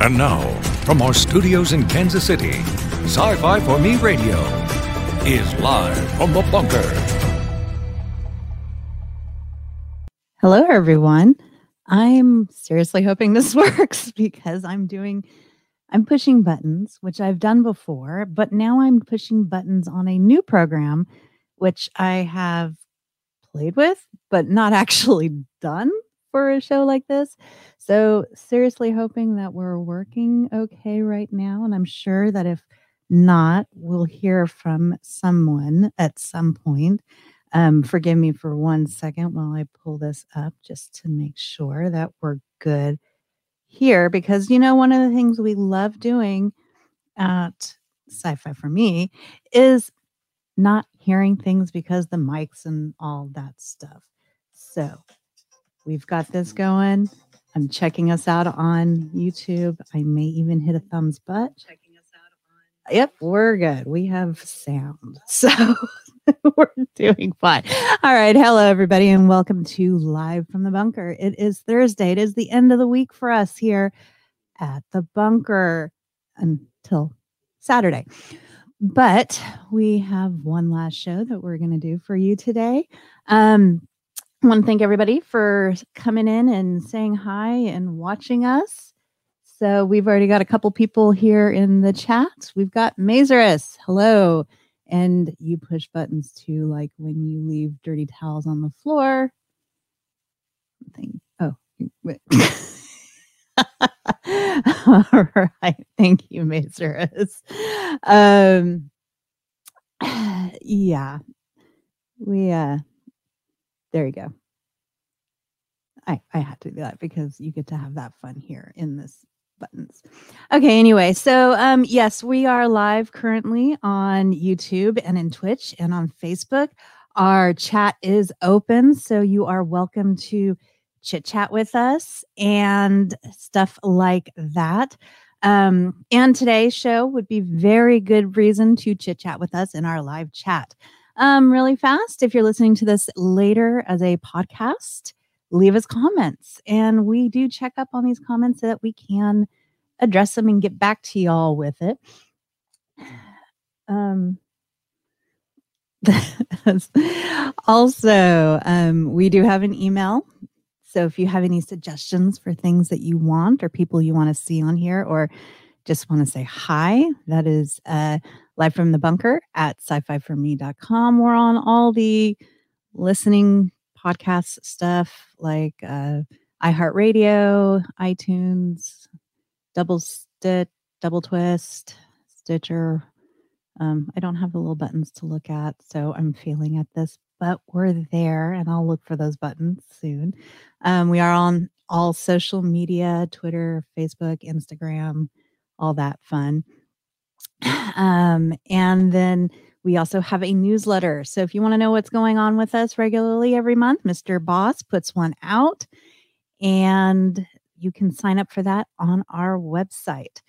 And now, from our studios in Kansas City, Sci Fi for Me Radio is live from the bunker. Hello, everyone. I'm seriously hoping this works because I'm doing, I'm pushing buttons, which I've done before, but now I'm pushing buttons on a new program, which I have played with, but not actually done for a show like this. So, seriously hoping that we're working okay right now. And I'm sure that if not, we'll hear from someone at some point. Um, forgive me for one second while I pull this up just to make sure that we're good here. Because, you know, one of the things we love doing at Sci Fi for Me is not hearing things because the mics and all that stuff. So, we've got this going. I'm checking us out on YouTube. I may even hit a thumbs butt. Checking us out on. Yep, we're good. We have sound. So we're doing fine. All right. Hello, everybody, and welcome to Live from the Bunker. It is Thursday. It is the end of the week for us here at the bunker until Saturday. But we have one last show that we're going to do for you today. Um, Want to thank everybody for coming in and saying hi and watching us. So we've already got a couple people here in the chat. We've got Mazerus. Hello. And you push buttons too, like when you leave dirty towels on the floor. Thing. Oh, all right. Thank you, Mazerus. Um, yeah, we uh there you go. I I had to do that because you get to have that fun here in this buttons. Okay, anyway, so um yes, we are live currently on YouTube and in Twitch and on Facebook. Our chat is open, so you are welcome to chit chat with us and stuff like that. Um, and today's show would be very good reason to chit chat with us in our live chat um, really fast. If you're listening to this later as a podcast, leave us comments. And we do check up on these comments so that we can address them and get back to y'all with it. Um, also, um, we do have an email. So if you have any suggestions for things that you want or people you want to see on here or just want to say hi, that is uh, live from the bunker at sci-fi4me.com. We're on all the listening podcast stuff like uh, iHeartRadio, iTunes, Double Stitch, Double Twist, Stitcher. Um, I don't have the little buttons to look at, so I'm failing at this, but we're there and I'll look for those buttons soon. Um, we are on all social media Twitter, Facebook, Instagram, all that fun. Um, and then we also have a newsletter. So if you want to know what's going on with us regularly every month, Mr. Boss puts one out and you can sign up for that on our website.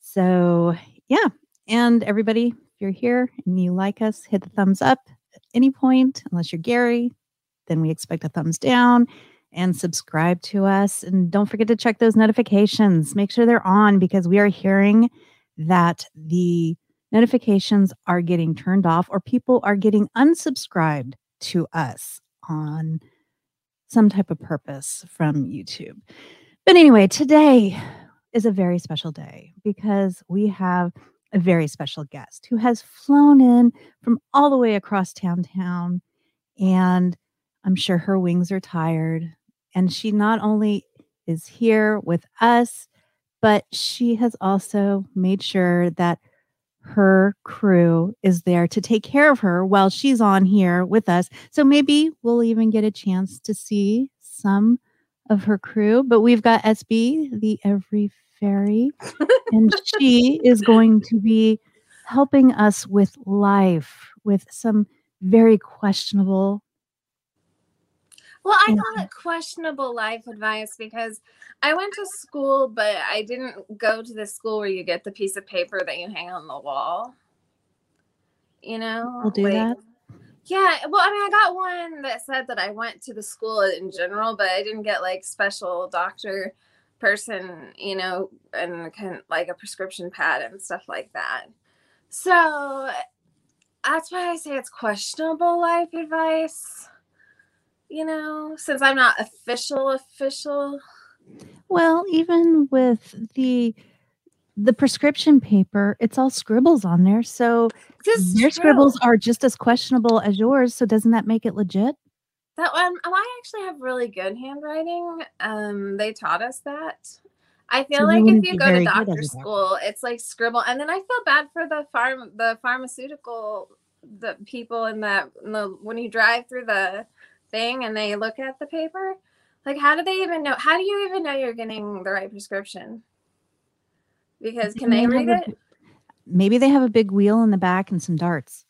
So, yeah. And everybody, if you're here and you like us, hit the thumbs up at any point, unless you're Gary, then we expect a thumbs down and subscribe to us. And don't forget to check those notifications. Make sure they're on because we are hearing that the notifications are getting turned off or people are getting unsubscribed to us on some type of purpose from YouTube. But anyway, today is a very special day because we have a very special guest who has flown in from all the way across town town and I'm sure her wings are tired and she not only is here with us but she has also made sure that her crew is there to take care of her while she's on here with us. So maybe we'll even get a chance to see some of her crew. But we've got SB, the Every Fairy, and she is going to be helping us with life, with some very questionable well, I mm-hmm. call it questionable life advice because I went to school, but I didn't go to the school where you get the piece of paper that you hang on the wall. You know? We'll do like, that. Yeah, well, I mean, I got one that said that I went to the school in general, but I didn't get like special doctor person, you know, and can like a prescription pad and stuff like that. So that's why I say it's questionable life advice. You know, since I'm not official official. Well, even with the the prescription paper, it's all scribbles on there. So your scribbles are just as questionable as yours. So doesn't that make it legit? That one, oh, I actually have really good handwriting. Um, they taught us that. I feel so like if you go to doctor school, it's like scribble, and then I feel bad for the farm, the pharmaceutical, the people in that in the when you drive through the thing and they look at the paper, like how do they even know? How do you even know you're getting the right prescription? Because can they read it? Maybe they have a big wheel in the back and some darts.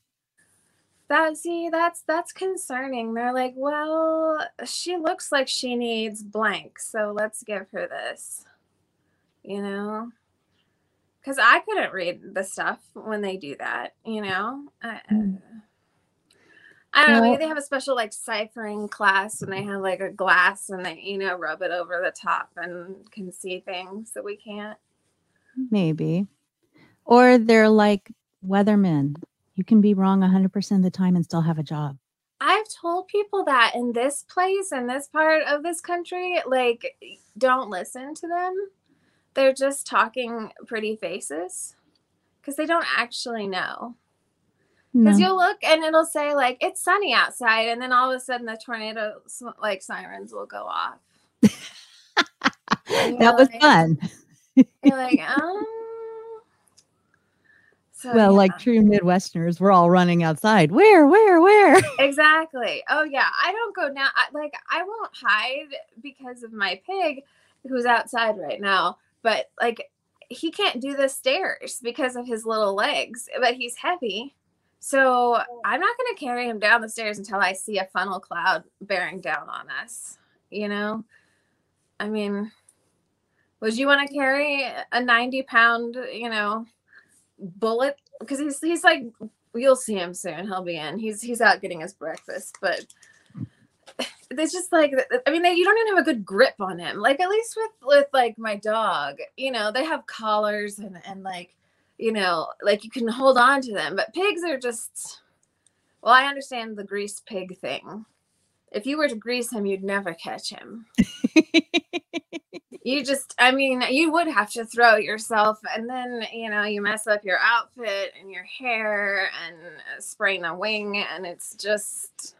That see, that's that's concerning. They're like, well, she looks like she needs blank, so let's give her this. You know, because I couldn't read the stuff when they do that. You know, I, mm. I don't know. Maybe they have a special like ciphering class and they have like a glass and they you know rub it over the top and can see things that we can't. Maybe. Or they're like weathermen. You can be wrong 100% of the time and still have a job. I've told people that in this place, in this part of this country, like, don't listen to them. They're just talking pretty faces because they don't actually know. Because no. you'll look and it'll say, like, it's sunny outside. And then all of a sudden, the tornado, like, sirens will go off. that was like, fun. You're like, um, so, well, yeah. like true Midwesterners, we're all running outside. Where, where, where? Exactly. Oh yeah, I don't go now. I, like I won't hide because of my pig, who's outside right now. But like he can't do the stairs because of his little legs. But he's heavy, so I'm not going to carry him down the stairs until I see a funnel cloud bearing down on us. You know, I mean, would you want to carry a 90 pound, you know? bullet because he's he's like you'll see him soon. He'll be in. He's he's out getting his breakfast, but it's just like I mean, they, you don't even have a good grip on him. Like at least with with like my dog, you know, they have collars and and like you know, like you can hold on to them. But pigs are just well, I understand the grease pig thing. If you were to grease him, you'd never catch him. you just i mean you would have to throw yourself and then you know you mess up your outfit and your hair and sprain a wing and it's just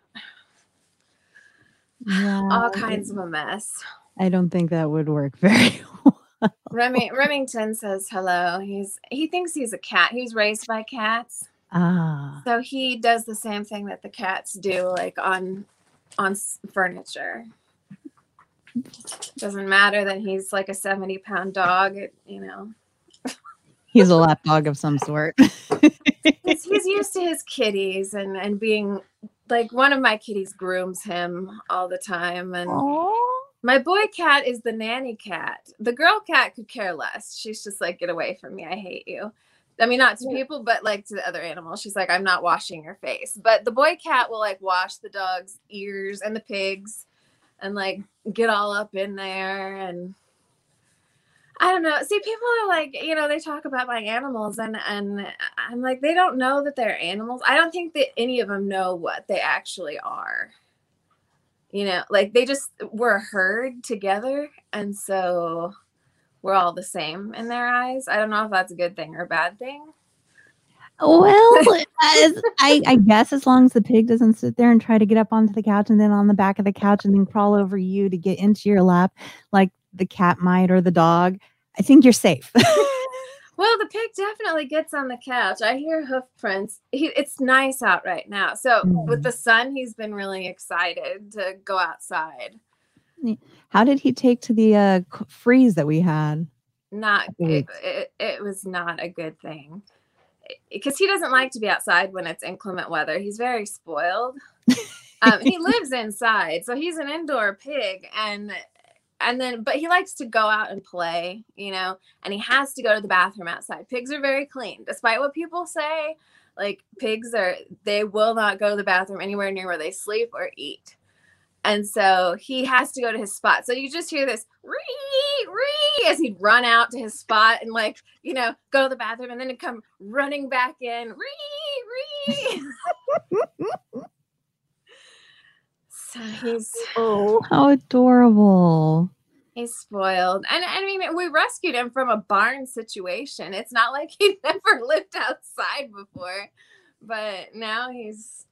yeah, all kinds of a mess i don't think that would work very well Remy, remington says hello he's he thinks he's a cat he was raised by cats ah so he does the same thing that the cats do like on on furniture doesn't matter that he's like a 70 pound dog, it, you know. He's a lap dog of some sort. he's, he's used to his kitties and, and being like one of my kitties grooms him all the time. And Aww. My boy cat is the nanny cat. The girl cat could care less. She's just like, get away from me. I hate you. I mean, not to people, but like to the other animals. She's like, I'm not washing your face. But the boy cat will like wash the dog's ears and the pigs and like get all up in there and I don't know. See, people are like, you know, they talk about my animals, and and I'm like, they don't know that they're animals. I don't think that any of them know what they actually are. You know, like they just were a herd together, and so we're all the same in their eyes. I don't know if that's a good thing or a bad thing. Well, as, I, I guess as long as the pig doesn't sit there and try to get up onto the couch and then on the back of the couch and then crawl over you to get into your lap like the cat might or the dog, I think you're safe. well, the pig definitely gets on the couch. I hear hoof prints. He, it's nice out right now. So mm. with the sun, he's been really excited to go outside. How did he take to the uh, freeze that we had? Not it, it, it was not a good thing because he doesn't like to be outside when it's inclement weather. He's very spoiled. Um, he lives inside, so he's an indoor pig, and and then but he likes to go out and play, you know, and he has to go to the bathroom outside. Pigs are very clean, despite what people say. Like pigs are, they will not go to the bathroom anywhere near where they sleep or eat. And so he has to go to his spot. So you just hear this ree, ree as he'd run out to his spot and like, you know, go to the bathroom and then he'd come running back in, ree, ree. so he's oh, how adorable. He's spoiled. And I mean, we rescued him from a barn situation. It's not like he never lived outside before, but now he's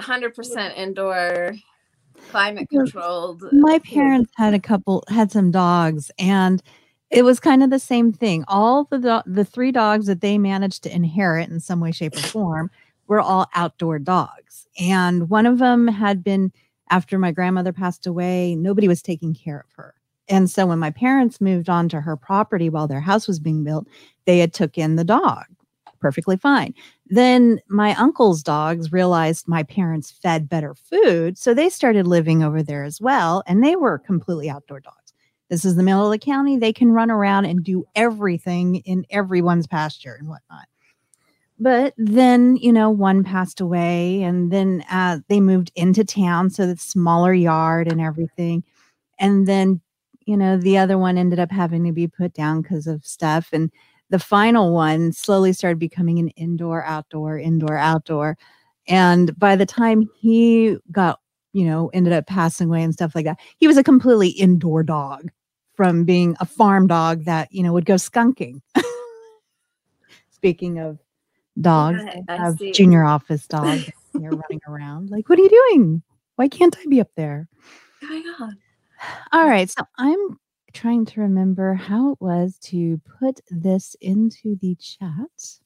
100% indoor climate controlled. My parents had a couple had some dogs and it was kind of the same thing. All the do- the three dogs that they managed to inherit in some way shape or form were all outdoor dogs. And one of them had been after my grandmother passed away, nobody was taking care of her. And so when my parents moved on to her property while their house was being built, they had took in the dog perfectly fine. Then my uncle's dogs realized my parents fed better food. So they started living over there as well. And they were completely outdoor dogs. This is the middle of the county. They can run around and do everything in everyone's pasture and whatnot. But then, you know, one passed away and then uh, they moved into town. So the smaller yard and everything. And then, you know, the other one ended up having to be put down because of stuff. And the final one slowly started becoming an indoor, outdoor, indoor, outdoor. And by the time he got, you know, ended up passing away and stuff like that, he was a completely indoor dog from being a farm dog that, you know, would go skunking. Speaking of dogs, I, I have see. junior office dogs here running around. Like, what are you doing? Why can't I be up there? going on? All right. So I'm trying to remember how it was to put this into the chat.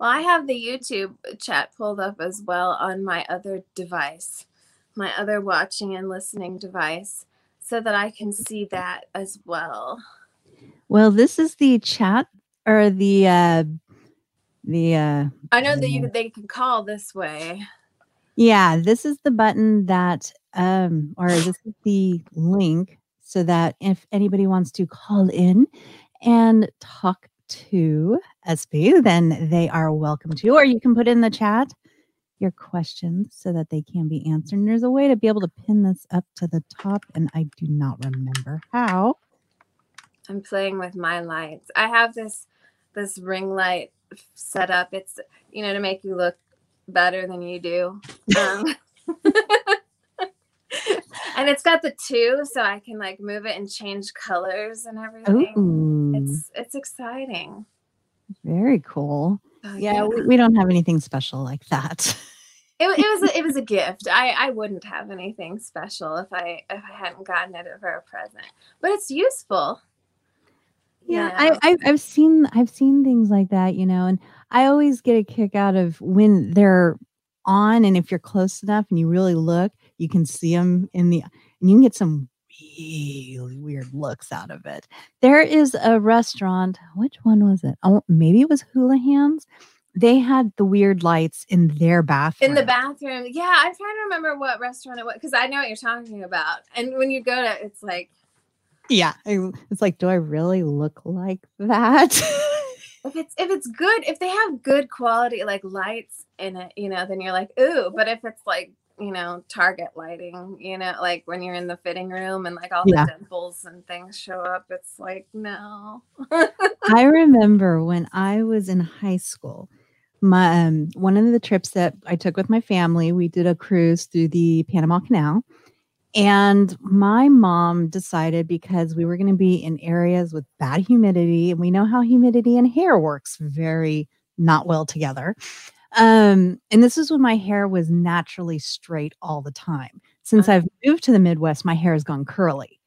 Well, I have the YouTube chat pulled up as well on my other device, my other watching and listening device, so that I can see that as well. Well, this is the chat or the uh the uh I know that you they can call this way. yeah, this is the button that um or this is the link so that if anybody wants to call in and talk to SB, then they are welcome to, or you can put in the chat your questions so that they can be answered. And there's a way to be able to pin this up to the top, and I do not remember how. I'm playing with my lights. I have this this ring light set up. It's you know to make you look better than you do. Um, and it's got the two, so I can like move it and change colors and everything. Ooh, It's it's exciting. very cool. So, Yeah, we, we don't have anything special like that. it, it was a, it was a gift. I I wouldn't have anything special if I if I hadn't gotten it for a present. But it's useful. Yeah, Yeah. I, I've, I've seen I've seen things like that, you know, and I always get a kick out of when they're on, and if you're close enough and you really look, you can see them in the, and you can get some really weird looks out of it. There is a restaurant. Which one was it? Oh, maybe it was Hula Hands. They had the weird lights in their bathroom. in the bathroom. Yeah, I'm trying to remember what restaurant it was because I know what you're talking about. And when you go to, it's like Yeah, it's like, do I really look like that? if it's if it's good, if they have good quality like lights in it, you know, then you're like ooh. But if it's like you know Target lighting, you know, like when you're in the fitting room and like all Yeah. the dimples and things show up, it's like no. I remember when I was in high school, my um, one of the trips that I took with my family, we did a cruise through the Panama Canal. And my mom decided because we were going to be in areas with bad humidity, and we know how humidity and hair works very not well together. Um, and this is when my hair was naturally straight all the time. Since Uh-huh. I've moved to the Midwest, my hair has gone curly.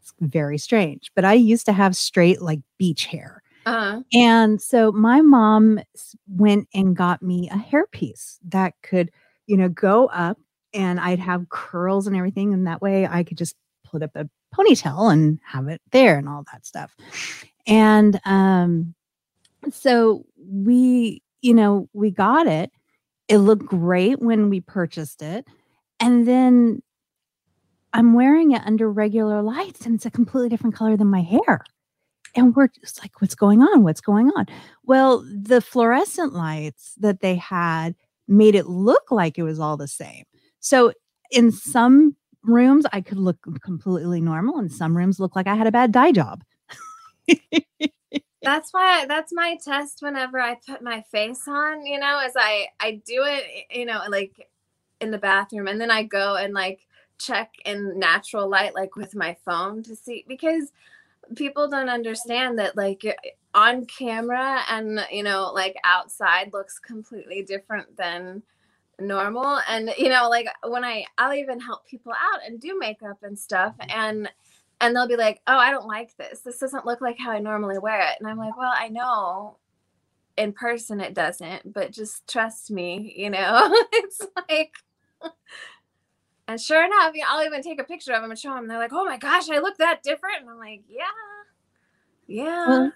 It's very strange, but I used to have straight, like beach hair. Uh, And so my mom went and got me a hairpiece that could, you know, go up and I'd have curls and everything. And that way I could just put up a ponytail and have it there and all that stuff. And um, so we, you know, we got it. It looked great when we purchased it. And then I'm wearing it under regular lights and it's a completely different color than my hair. And we're just like, what's going on? What's going on? Well, the fluorescent lights that they had made it look like it was all the same. So, in some rooms I could look completely normal, and some rooms look like I had a bad dye job. that's why that's my test whenever I put my face on, you know, as I I do it, you know, like in the bathroom and then I go and like check in natural light like with my phone to see because people don't understand that like on camera and you know like outside looks completely different than normal. And you know like when i i'll even help people out and do makeup and stuff mm-hmm. and and they'll be like oh i don't like this. This doesn't look like how i normally wear it. And i'm like well i know in person it doesn't but just trust me you know? It's like and sure enough i'll even take a picture of them and show them they're like oh my gosh i look that different. And i'm like yeah. Yeah. Well,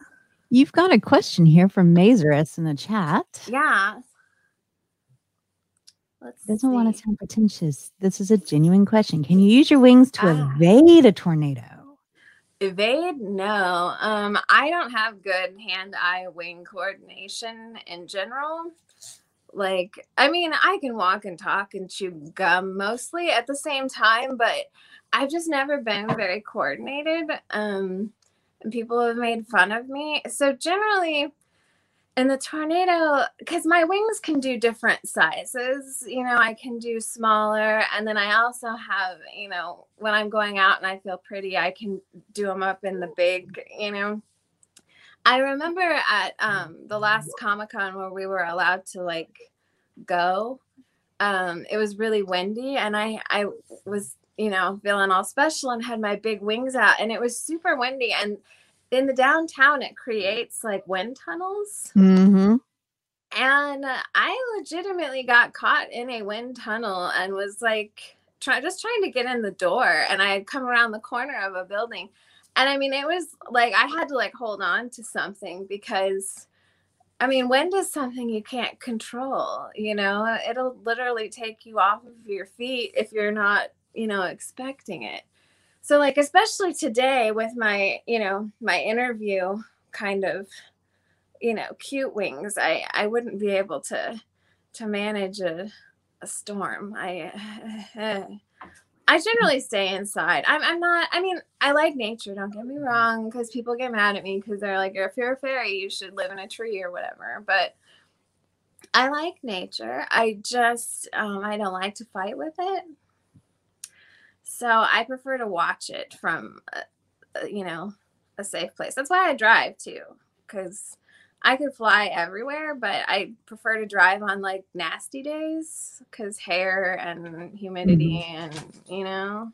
you've got a question here from mazerus in the chat. Yeah Let's doesn't see. want to sound pretentious. This is a genuine question. Can you use your wings to ah. evade a tornado? Evade? No. Um, I don't have good hand-eye wing coordination in general. Like, I mean, I can walk and talk and chew gum mostly at the same time, but I've just never been very coordinated. Um, and people have made fun of me. So generally, and the tornado because my wings can do different sizes you know i can do smaller and then i also have you know when i'm going out and i feel pretty i can do them up in the big you know. I remember at um the last comic-con where we were allowed to like go um it was really windy and i i was you know feeling all special and had my big wings out and it was super windy and in the downtown it creates like wind tunnels. Mm-hmm. and i legitimately got caught in a wind tunnel and was like try, just trying to get in the door. And i had come around the corner of a building. And i mean it was like i had to like hold on to something because i mean wind is something you can't control you know? It'll literally take you off of your feet if you're not you know expecting it so like especially today with my you know my interview kind of you know cute wings i i wouldn't be able to to manage a, a storm. I i generally stay inside. I'm, I'm not i mean i like nature don't get me wrong because people get mad at me because they're like if you're a fairy you should live in a tree or whatever but i like nature. I just um, i don't like to fight with it so I prefer to watch it from, uh, uh, you know, a safe place. That's why I drive too, because I could fly everywhere, but I prefer to drive on like nasty days because hair and humidity mm-hmm. and, you know.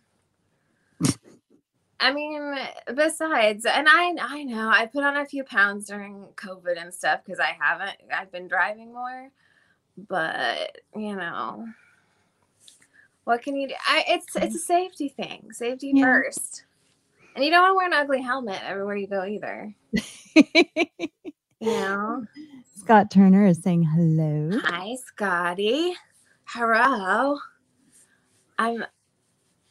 I mean, besides, and I I know I put on a few pounds during COVID and stuff because I haven't I've been driving more, but you know, what can you do? I, it's it's a safety thing. Safety yeah. first. And you don't want to wear an ugly helmet everywhere you go either. you know. Scott Turner is saying hello. Hi, Scotty. Hello. I'm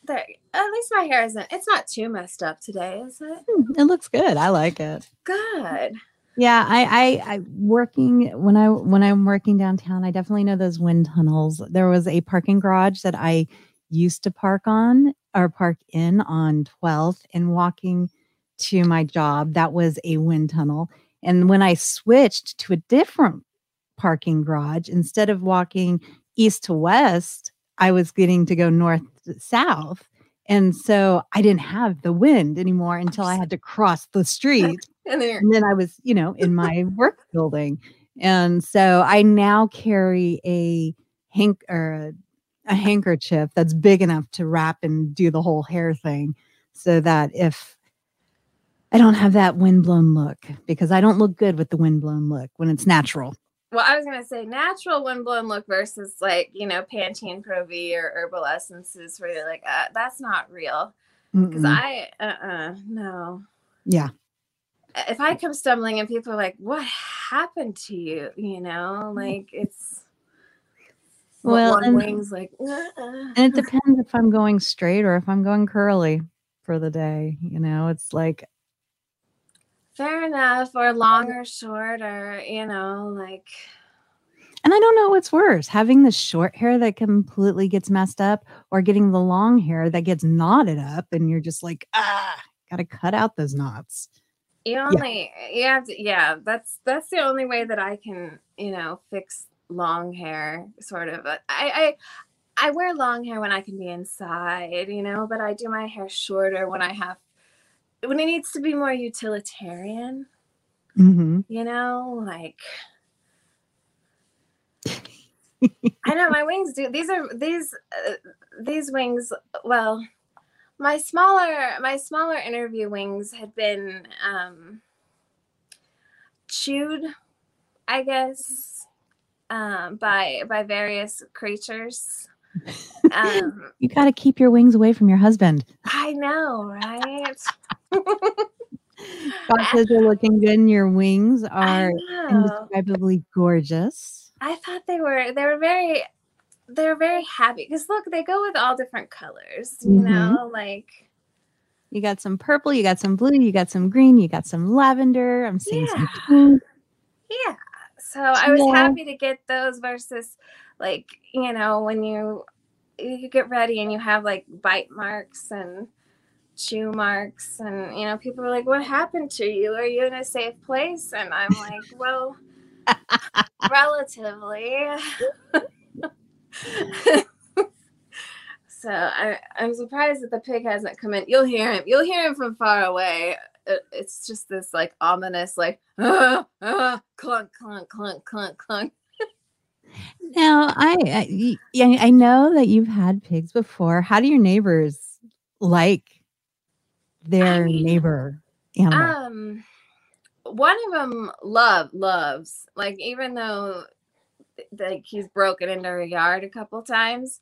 there. At least my hair isn't. It's not too messed up today, is it? Hmm, it looks good. I like it. Good. Yeah, I, I, I working when I when I'm working downtown, I definitely know those wind tunnels. There was a parking garage that I used to park on or park in on 12th and walking to my job, that was a wind tunnel. And when I switched to a different parking garage, instead of walking east to west, I was getting to go north to south. And so I didn't have the wind anymore until I had to cross the street and, and then I was, you know, in my work building. And so I now carry a hank or a, a handkerchief that's big enough to wrap and do the whole hair thing so that if I don't have that windblown look because I don't look good with the windblown look when it's natural. Well, I was gonna say natural windblown look versus like you know Pantene Pro V or herbal essences where you're like uh, that's not real. Because I uh uh-uh, uh no. Yeah if I come stumbling and people are like, "What happened to you?" You know, mm. like it's well, and, wings like, uh, and it uh. depends if I'm going straight or if I'm going curly for the day. You know, it's like fair enough, or long or short, or you know, like. And I don't know what's worse, having the short hair that completely gets messed up or getting the long hair that gets knotted up and you're just like, ah, gotta cut out those knots. You only you have to yeah, that's that's the only way that I can, you know, fix long hair sort of. I I I wear long hair when I can be inside, you know, but I do my hair shorter when I have when it needs to be more utilitarian, hmm you know, like I know my wings do. These are these uh, these wings. Well, my smaller my smaller interview wings had been um, chewed, I guess, um, by by various creatures. Um, You gotta keep your wings away from your husband. I know, right? God says you're looking good and your wings are indescribably gorgeous. I thought they were they were very they were very happy because look, they go with all different colors, you Mhm. know, like You got some purple, you got some blue, you got some green, you got some lavender. I'm seeing some Yeah. pink. yeah. So I was Yeah. happy to get those versus like, you know, when you you get ready and you have like bite marks and chew marks and you know people are like what happened to you are you in a safe place and i'm like well relatively so I, i'm surprised that the pig hasn't come in. You'll hear him. You'll hear him from far away. It- it's just this like ominous like ah, ah, clunk clunk clunk clunk clunk. Now, I, I I know that you've had pigs before. How do your neighbors like their mean, neighbor animal? um one of them love loves. Like even though like he's broken into her yard a couple times.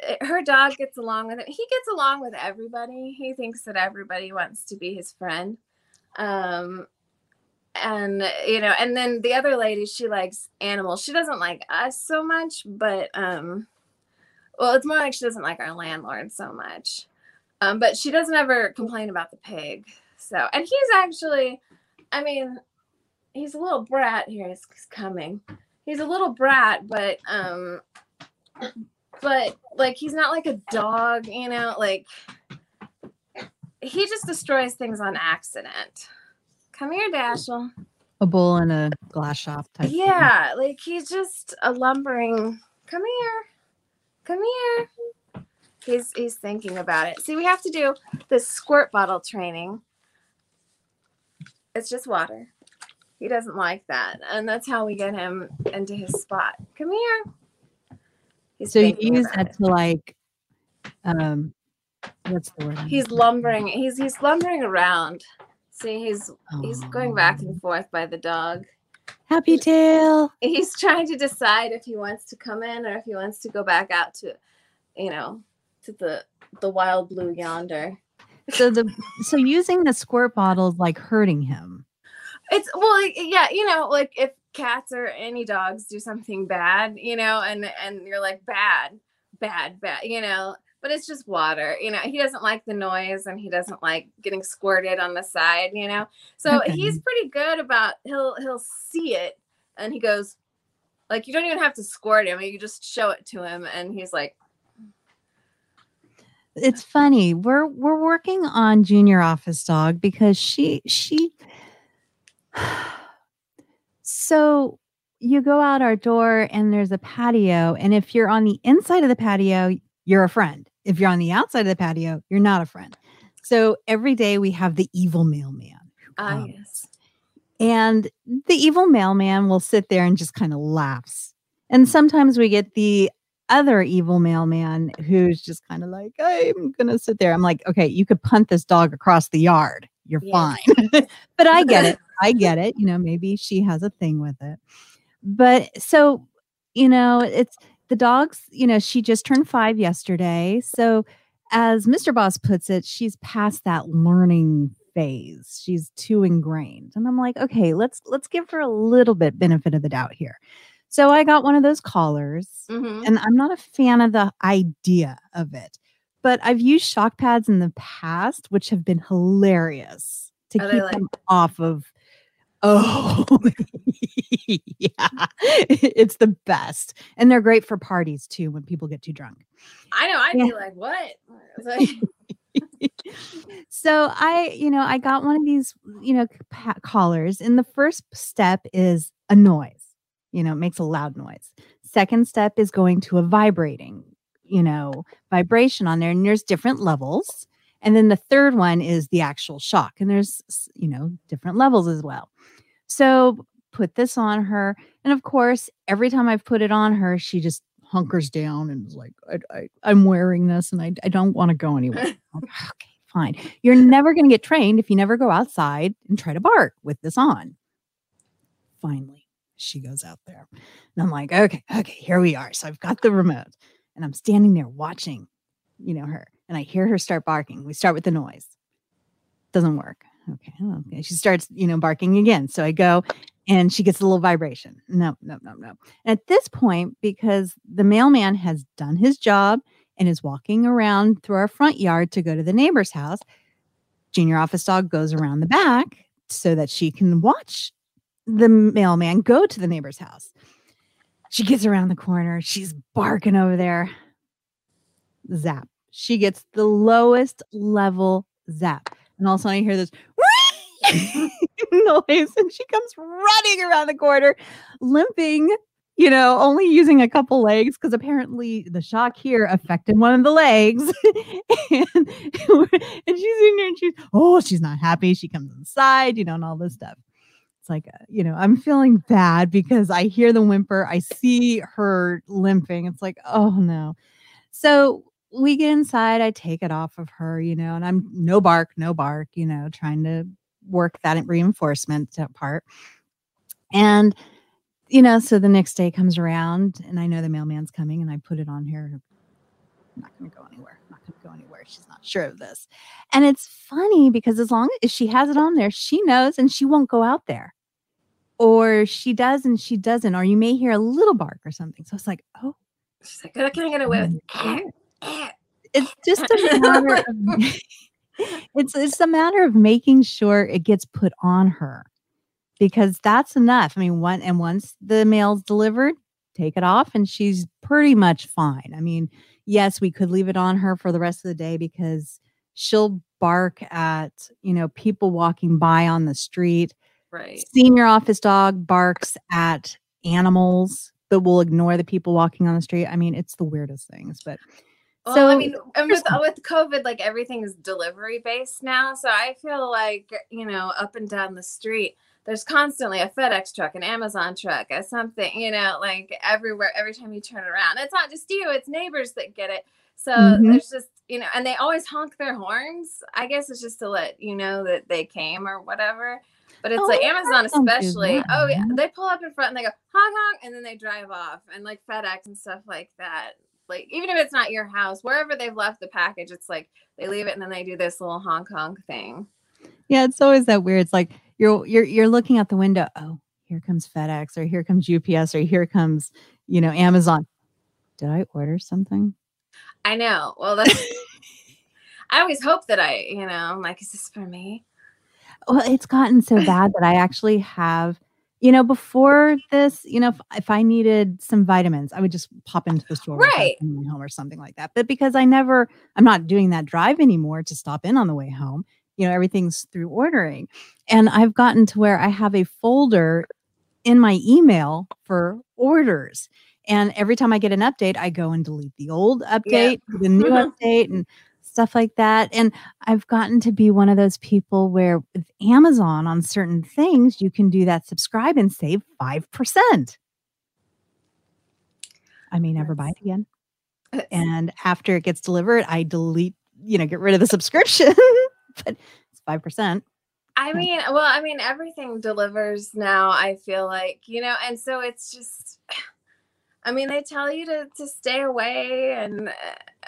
Eh, her dog gets along with it. He gets along with everybody. He thinks that everybody wants to be his friend. Um and you know and then the other lady she likes animals. She doesn't like us so much but um well it's more like she doesn't like our landlord so much. Um but she doesn't ever complain about the pig. So and he's actually i mean he's a little brat here. He's he's coming he's a little brat but um but like he's not like a dog you know like he just destroys things on accident. Come here dashel a bull in a glass shop type. thing. yeah like he's just a lumbering come here. Come here. He's he's thinking about it. See we have to do this squirt bottle training. It's just water he doesn't like that and that's how we get him into his spot come here he's So you use that it. to like, um, what's the word? He's lumbering he's he's lumbering around see he's he's going back and forth by the dog Happy tail. he's trying to decide if he wants to come in or if he wants to go back out to you know to the the wild blue yonder So the so using the squirt bottle is like hurting him. It's well yeah you know like if cats or any dogs do something bad you know and and you're like bad bad bad you know but it's just water you know he doesn't like the noise and he doesn't like getting squirted on the side you know so Okay. he's pretty good about he'll he'll see it and he goes like you don't even have to squirt him you just show it to him and he's like It's funny. We're we're working on junior office dog because she she so you go out our door and there's a patio and if you're on the inside of the patio you're a friend if you're on the outside of the patio you're not a friend so every day we have the evil mailman ah yes And the evil mailman will sit there and just kind of laughs. And sometimes we get the other evil mailman who's just kind of like, I'm going to sit there. I'm like, okay, you could punt this dog across the yard. You're Yeah. fine. but I get it. I get it. You know, maybe she has a thing with it. But so, you know, it's the dogs, you know, she just turned five yesterday. So, as Mr. Boss puts it, she's past that learning phase. She's too ingrained. And I'm like, okay, let's let's give her a little bit benefit of the doubt here. So I got one of those collars, Mhm. and I'm not a fan of the idea of it. But I've used shock pads in the past, which have been hilarious to Are keep like- them off of Oh, yeah. It's the best. And they're great for parties too when people get too drunk. I know. I'd Yeah. be like, what? Like, so I, you know, I got one of these, you know, collars, and the first step is a noise. You know, it makes a loud noise. Second step is going to a vibrating, you know, vibration on there, and there's different levels. And then the third one is the actual shock, and there's, you know, different levels as well. So put this on her, and of course, every time I've put it on her, she just hunkers down and is like, I, I, I'm wearing this, and I, I don't want to go anywhere. Like, okay, fine. You're never going to get trained if you never go outside and try to bark with this on. Finally, she goes out there. And I'm like, okay, okay, here we are. So I've got the remote and I'm standing there watching, you know, her. And I hear her start barking. We start with the noise. Doesn't work. Okay. Oh, okay. She starts, you know, barking again. So I go and she gets a little vibration. No, no, no, no. At this point, because the mailman has done his job and is walking around through our front yard to go to the neighbor's house, junior office dog goes around the back so that she can watch the mailman go to the neighbor's house. She gets around the corner. She's barking over there. Zap. She gets the lowest level zap. And all of a sudden I hear this noise and she comes running around the corner, limping, you know, only using a couple legs because apparently the shock here affected one of the legs. and, and she's in there and she's, oh, she's not happy. She comes inside, you know, and all this stuff. It's like, uh, you know, I'm feeling bad because I hear the whimper. I see her limping. It's like, oh no. So we get inside. I take it off of her, you know, and I'm no bark, no bark, you know, trying to work that reinforcement part. And, you know, so the next day comes around and I know the mailman's coming and I put it on here. I'm not going to go anywhere. I'm not going to go anywhere. She's not sure of this. And it's funny because as long as she has it on there, she knows and she won't go out there. Or she does and she doesn't. Or you may hear a little bark or something. So it's like, oh, she's like, what can I get away with? Mm. It's just a matter of it's it's a matter of making sure it gets put on her because that's enough. I mean, one and once the mail's delivered, take it off and she's pretty much fine. I mean, yes, we could leave it on her for the rest of the day because she'll bark at, you know, people walking by on the street. Right. Senior office dog barks at animals but will ignore the people walking on the street. I mean, it's the weirdest things, but Well, so I mean, and with with COVID, like everything is delivery based now. So I feel like you know, up and down the street, there's constantly a FedEx truck, an Amazon truck, a something. You know, like everywhere. Every time you turn around, it's not just you; it's neighbors that get it. So Mhm. there's just you know, and they always honk their horns. I guess it's just to let you know that they came or whatever. But it's Oh, like Amazon, especially. Oh yeah, they pull up in front and they go honk honk, and then they drive off, and like FedEx and stuff like that like even if it's not your house, wherever they've left the package, it's like they leave it and then they do this little Hong Kong thing. Yeah, it's always that weird. It's like you're you're you're looking out the window. Oh, here comes FedEx, or here comes UPS, or here comes you know Amazon. Did I order something? I know. Well, that's. I always hope that I, you know, I'm like, is this for me? Well, it's gotten so bad that I actually have. You know, before this, you know, if, if I needed some vitamins, I would just pop into the store, Right. home or something like that. But because I never, I'm not doing that drive anymore to stop in on the way home. You know, everything's through ordering, and I've gotten to where I have a folder in my email for orders. And every time I get an update, I go and delete the old update, the new update, and stuff like that. And I've gotten to be one of those people where with Amazon on certain things, you can do that subscribe and save 5%. I may never buy it again. And after it gets delivered, I delete, you know, get rid of the subscription, but it's 5%. I mean, well, I mean, everything delivers now. I feel like you know, and so it's just. I mean, they tell you to to stay away, and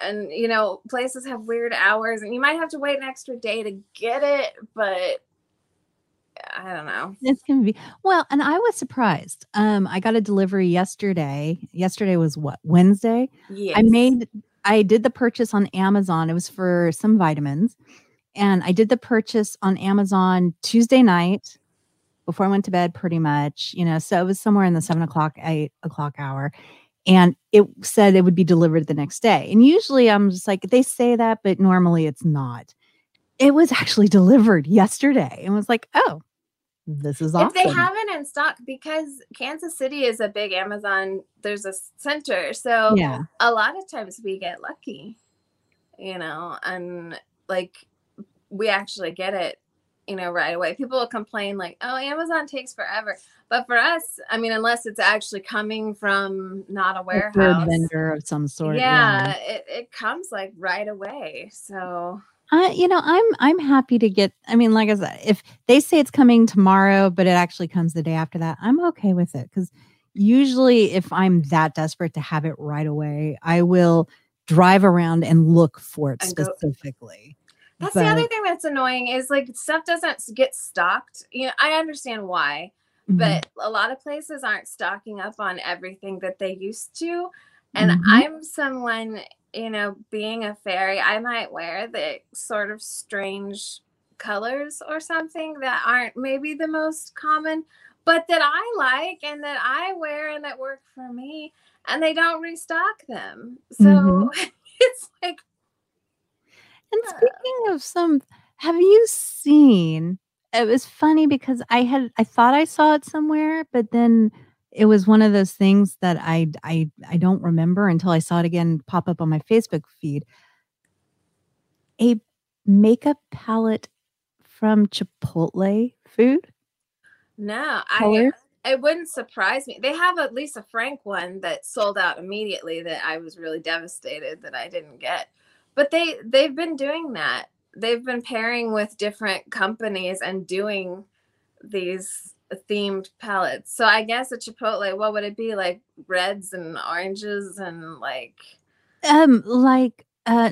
and you know, places have weird hours, and you might have to wait an extra day to get it, but I don't know. It's gonna be well, and I was surprised. Um, I got a delivery yesterday. Yesterday was what Wednesday. Yes. I made I did the purchase on Amazon. It was for some vitamins. And I did the purchase on Amazon Tuesday night. Before I went to bed, pretty much, you know. So it was somewhere in the seven o'clock, eight o'clock hour. And it said it would be delivered the next day. And usually I'm just like, they say that, but normally it's not. It was actually delivered yesterday and was like, oh, this is awesome. If they have it in stock, because Kansas City is a big Amazon, there's a center. So yeah. a lot of times we get lucky, you know, and like we actually get it you know, right away. People will complain like, "Oh, Amazon takes forever," but for us, I mean, unless it's actually coming from not a warehouse, a vendor of some sort, yeah, yeah. It, it comes like right away. So, uh, you know, I'm I'm happy to get. I mean, like I said, if they say it's coming tomorrow, but it actually comes the day after that, I'm okay with it because usually, if I'm that desperate to have it right away, I will drive around and look for it and specifically. Go- that's but, the other thing that's annoying is like stuff doesn't get stocked. You know, I understand why, mm-hmm. but a lot of places aren't stocking up on everything that they used to. And mm-hmm. I'm someone, you know, being a fairy, I might wear the sort of strange colors or something that aren't maybe the most common, but that I like and that I wear and that work for me. And they don't restock them. So mm-hmm. it's like, and speaking of some, have you seen? It was funny because I had I thought I saw it somewhere, but then it was one of those things that I I I don't remember until I saw it again pop up on my Facebook feed. A makeup palette from Chipotle food. No, I it wouldn't surprise me. They have at least a Frank one that sold out immediately that I was really devastated that I didn't get but they they've been doing that. They've been pairing with different companies and doing these themed palettes. So i guess at chipotle what would it be like reds and oranges and like um like uh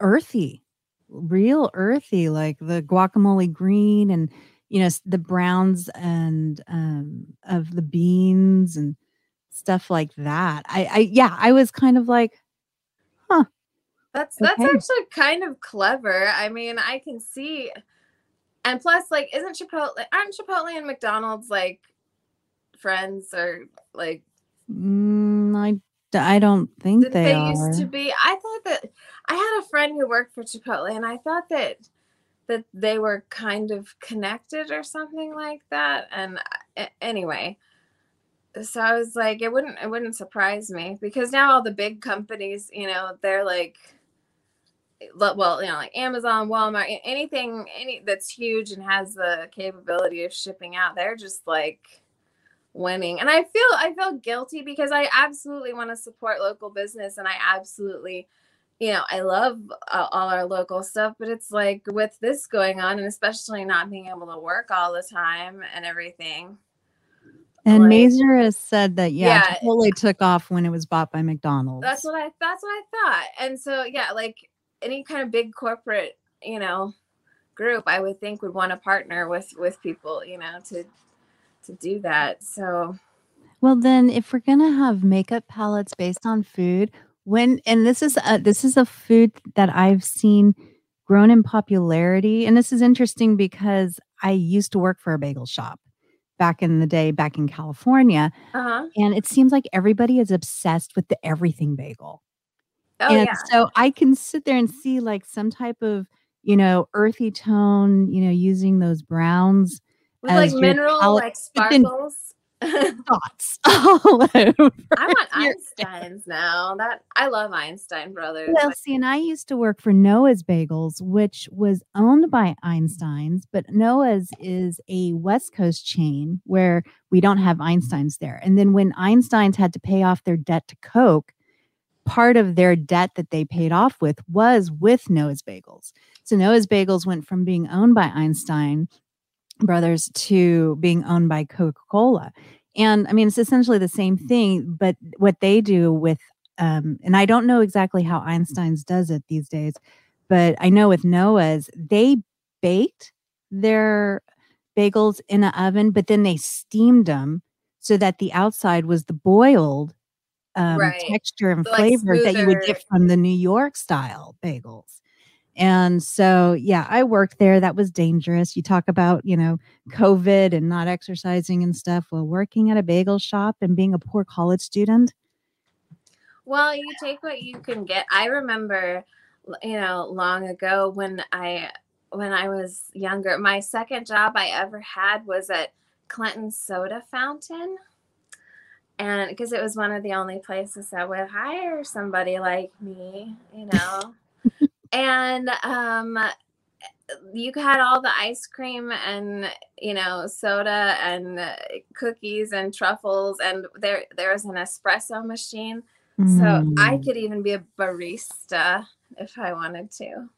earthy real earthy like the guacamole green and you know the browns and um of the beans and stuff like that. I i yeah i was kind of like huh that's that's okay. actually kind of clever. I mean, I can see, and plus, like, isn't Chipotle aren't Chipotle and McDonald's like friends or like? Mm, I I don't think they, they used to be. I thought that I had a friend who worked for Chipotle, and I thought that that they were kind of connected or something like that. And anyway, so I was like, it wouldn't it wouldn't surprise me because now all the big companies, you know, they're like well, you know, like Amazon, Walmart, anything any that's huge and has the capability of shipping out, they're just like winning. And I feel I feel guilty because I absolutely want to support local business and I absolutely you know, I love uh, all our local stuff, but it's like with this going on and especially not being able to work all the time and everything. And like, Mazer has said that yeah, yeah, Chipotle took off when it was bought by McDonald's. That's what I that's what I thought. And so yeah, like any kind of big corporate, you know, group, I would think would want to partner with with people, you know, to to do that. So well then if we're going to have makeup palettes based on food, when and this is a, this is a food that I've seen grown in popularity and this is interesting because I used to work for a bagel shop back in the day back in California. Uh-huh. And it seems like everybody is obsessed with the everything bagel. Oh, and yeah. so I can sit there and see like some type of, you know, earthy tone, you know, using those browns. With like mineral, palette. like sparkles. Thoughts all over. I want Einstein's now. That I love Einstein Brothers. Well, see, and I used to work for Noah's Bagels, which was owned by Einstein's, but Noah's is a West Coast chain where we don't have Einstein's there. And then when Einstein's had to pay off their debt to Coke, part of their debt that they paid off with was with Noah's Bagels. So Noah's Bagels went from being owned by Einstein Brothers to being owned by Coca Cola. And I mean, it's essentially the same thing, but what they do with, um, and I don't know exactly how Einstein's does it these days, but I know with Noah's, they baked their bagels in an oven, but then they steamed them so that the outside was the boiled um, right. texture and so flavor like that you would get from the New York style bagels. And so, yeah, I worked there. That was dangerous. You talk about, you know, COVID and not exercising and stuff. Well, working at a bagel shop and being a poor college student. Well, you take what you can get. I remember, you know, long ago when I when I was younger, my second job I ever had was at Clinton Soda Fountain. And because it was one of the only places that would hire somebody like me, you know. and um you had all the ice cream and you know soda and cookies and truffles and there there was an espresso machine mm. so i mm. could even be a barista if i wanted to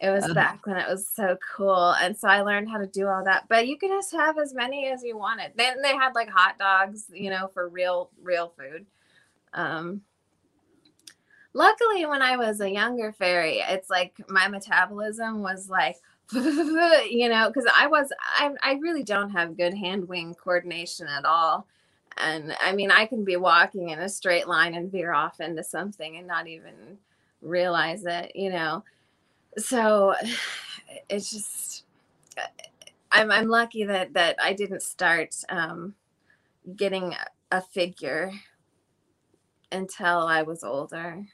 it was uh. back when it was so cool and so i learned how to do all that but you could just have as many as you wanted. Then they had like hot dogs you know for real real food. Um luckily when i was a younger fairy it's like my metabolism was like you know because i was I, I really don't have good hand wing coordination at all and i mean i can be walking in a straight line and veer off into something and not even realize it you know so it's just i'm, I'm lucky that that i didn't start um, getting a figure until i was older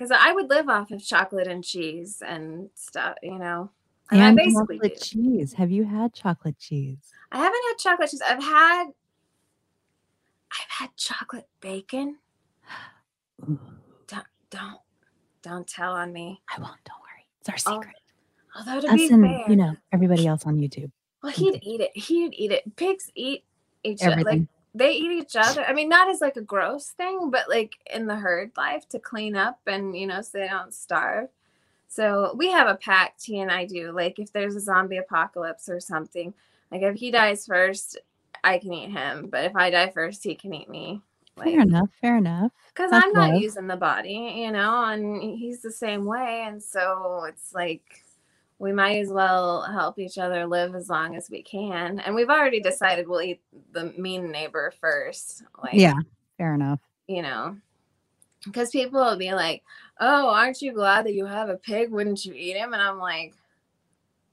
because I would live off of chocolate and cheese and stuff, you know. And, and chocolate do. cheese. Have you had chocolate cheese? I haven't had chocolate cheese. I've had I've had chocolate bacon. don't don't don't tell on me. I won't. Don't worry. It's our oh, secret. Oh, although to Us be and, fair, you know everybody else on YouTube. Well, he'd eat it. He'd eat it. Pigs eat each other. Like they eat each other. I mean, not as like a gross thing, but like in the herd life to clean up and you know so they don't starve. So we have a pact he and I do. Like if there's a zombie apocalypse or something, like if he dies first, I can eat him. But if I die first, he can eat me. Like, fair enough. Fair enough. Because I'm not using the body, you know, and he's the same way. And so it's like we might as well help each other live as long as we can. And we've already decided we'll eat the mean neighbor first. Like, yeah, fair enough. You know, because people will be like, "Oh, aren't you glad that you have a pig? Wouldn't you eat him?" And I'm like,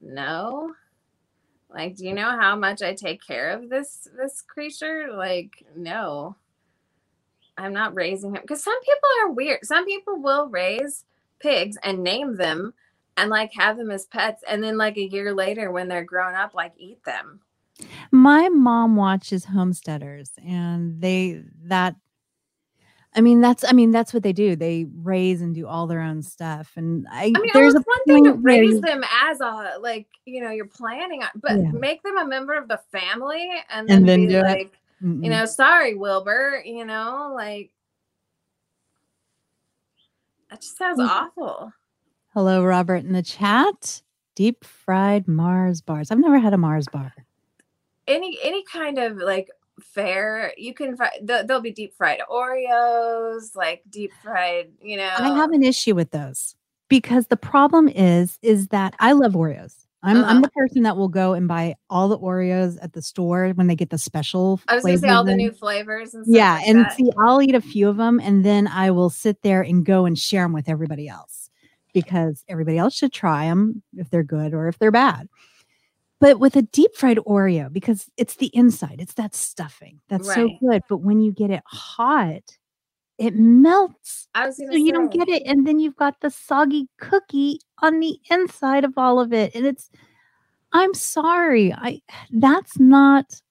"No." Like, do you know how much I take care of this this creature? Like, no. I'm not raising him because some people are weird. Some people will raise pigs and name them and like have them as pets and then like a year later when they're grown up like eat them my mom watches homesteaders and they that i mean that's i mean that's what they do they raise and do all their own stuff and i, I mean there's a one thing to raise you, them as a like you know you're planning on but yeah. make them a member of the family and then, and then be like you know sorry wilbur you know like that just sounds mm. awful Hello, Robert, in the chat. Deep fried Mars bars. I've never had a Mars bar. Any any kind of like fair, you can find there'll be deep fried Oreos, like deep fried. You know, I have an issue with those because the problem is is that I love Oreos. I'm uh-huh. I'm the person that will go and buy all the Oreos at the store when they get the special. I was gonna say all the new flavors and yeah, like and that. see, I'll eat a few of them and then I will sit there and go and share them with everybody else because everybody else should try them if they're good or if they're bad. But with a deep fried Oreo, because it's the inside, it's that stuffing that's right. so good. But when you get it hot, it melts. I was so say. you don't get it, and then you've got the soggy cookie on the inside of all of it, and it's. I'm sorry, I that's not.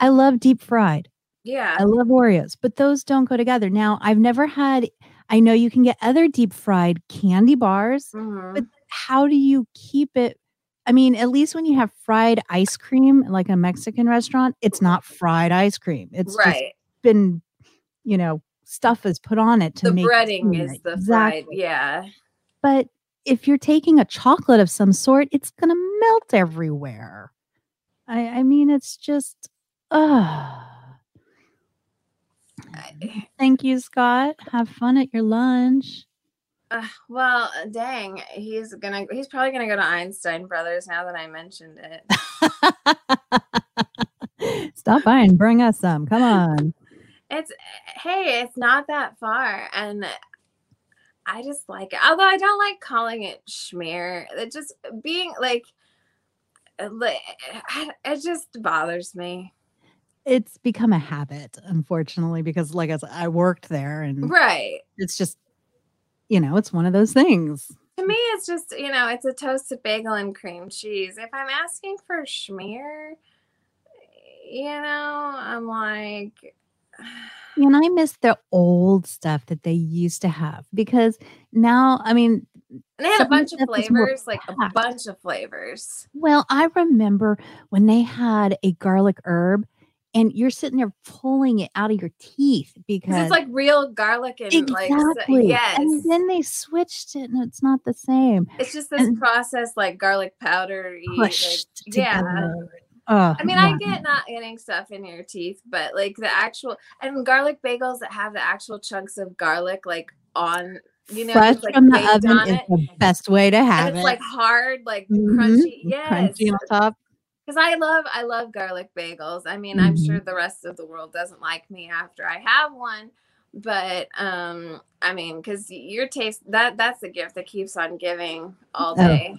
I love deep fried. Yeah, I love Oreos, but those don't go together. Now, I've never had I know you can get other deep fried candy bars, mm-hmm. but how do you keep it? I mean, at least when you have fried ice cream, like a Mexican restaurant, it's not fried ice cream. It's right. just been, you know, stuff is put on it to the make breading is the exactly. fried, yeah. But if you're taking a chocolate of some sort, it's gonna melt everywhere. I, I mean, it's just, uh Thank you, Scott. Have fun at your lunch. Uh, well, dang, he's gonna he's probably gonna go to Einstein Brothers now that I mentioned it. Stop by and bring us some. Come on. It's hey, it's not that far. And I just like it. Although I don't like calling it schmear. It just being like, uh, it just bothers me. It's become a habit, unfortunately, because like I said, I worked there and Right. it's just, you know, it's one of those things. To me, it's just, you know, it's a toasted bagel and cream cheese. If I'm asking for schmear, you know, I'm like, And I miss the old stuff that they used to have because now, I mean, and they had a bunch of stuff is more flavors, like a bunch of flavors. well, I remember when they had a garlic herb and you're sitting there pulling it out of your teeth Because it's like real garlic and like, so- yes. And then they switched it and it's not the same. it's just this and- processed like garlic powder. Pushed yeah. Together. I mean, I get not getting stuff in your teeth, but like the actual and garlic bagels that have the actual chunks of garlic like on, you know, fresh like from the oven is it. the best way to have And it. it's like hard, like Mhm, crunchy. Yes. crunchy on top. Because I love I love garlic bagels. I mean, I'm Mhm. sure the rest of the world doesn't like me after I have one, but um, I mean, because your taste that that's the gift that keeps on giving all Oh.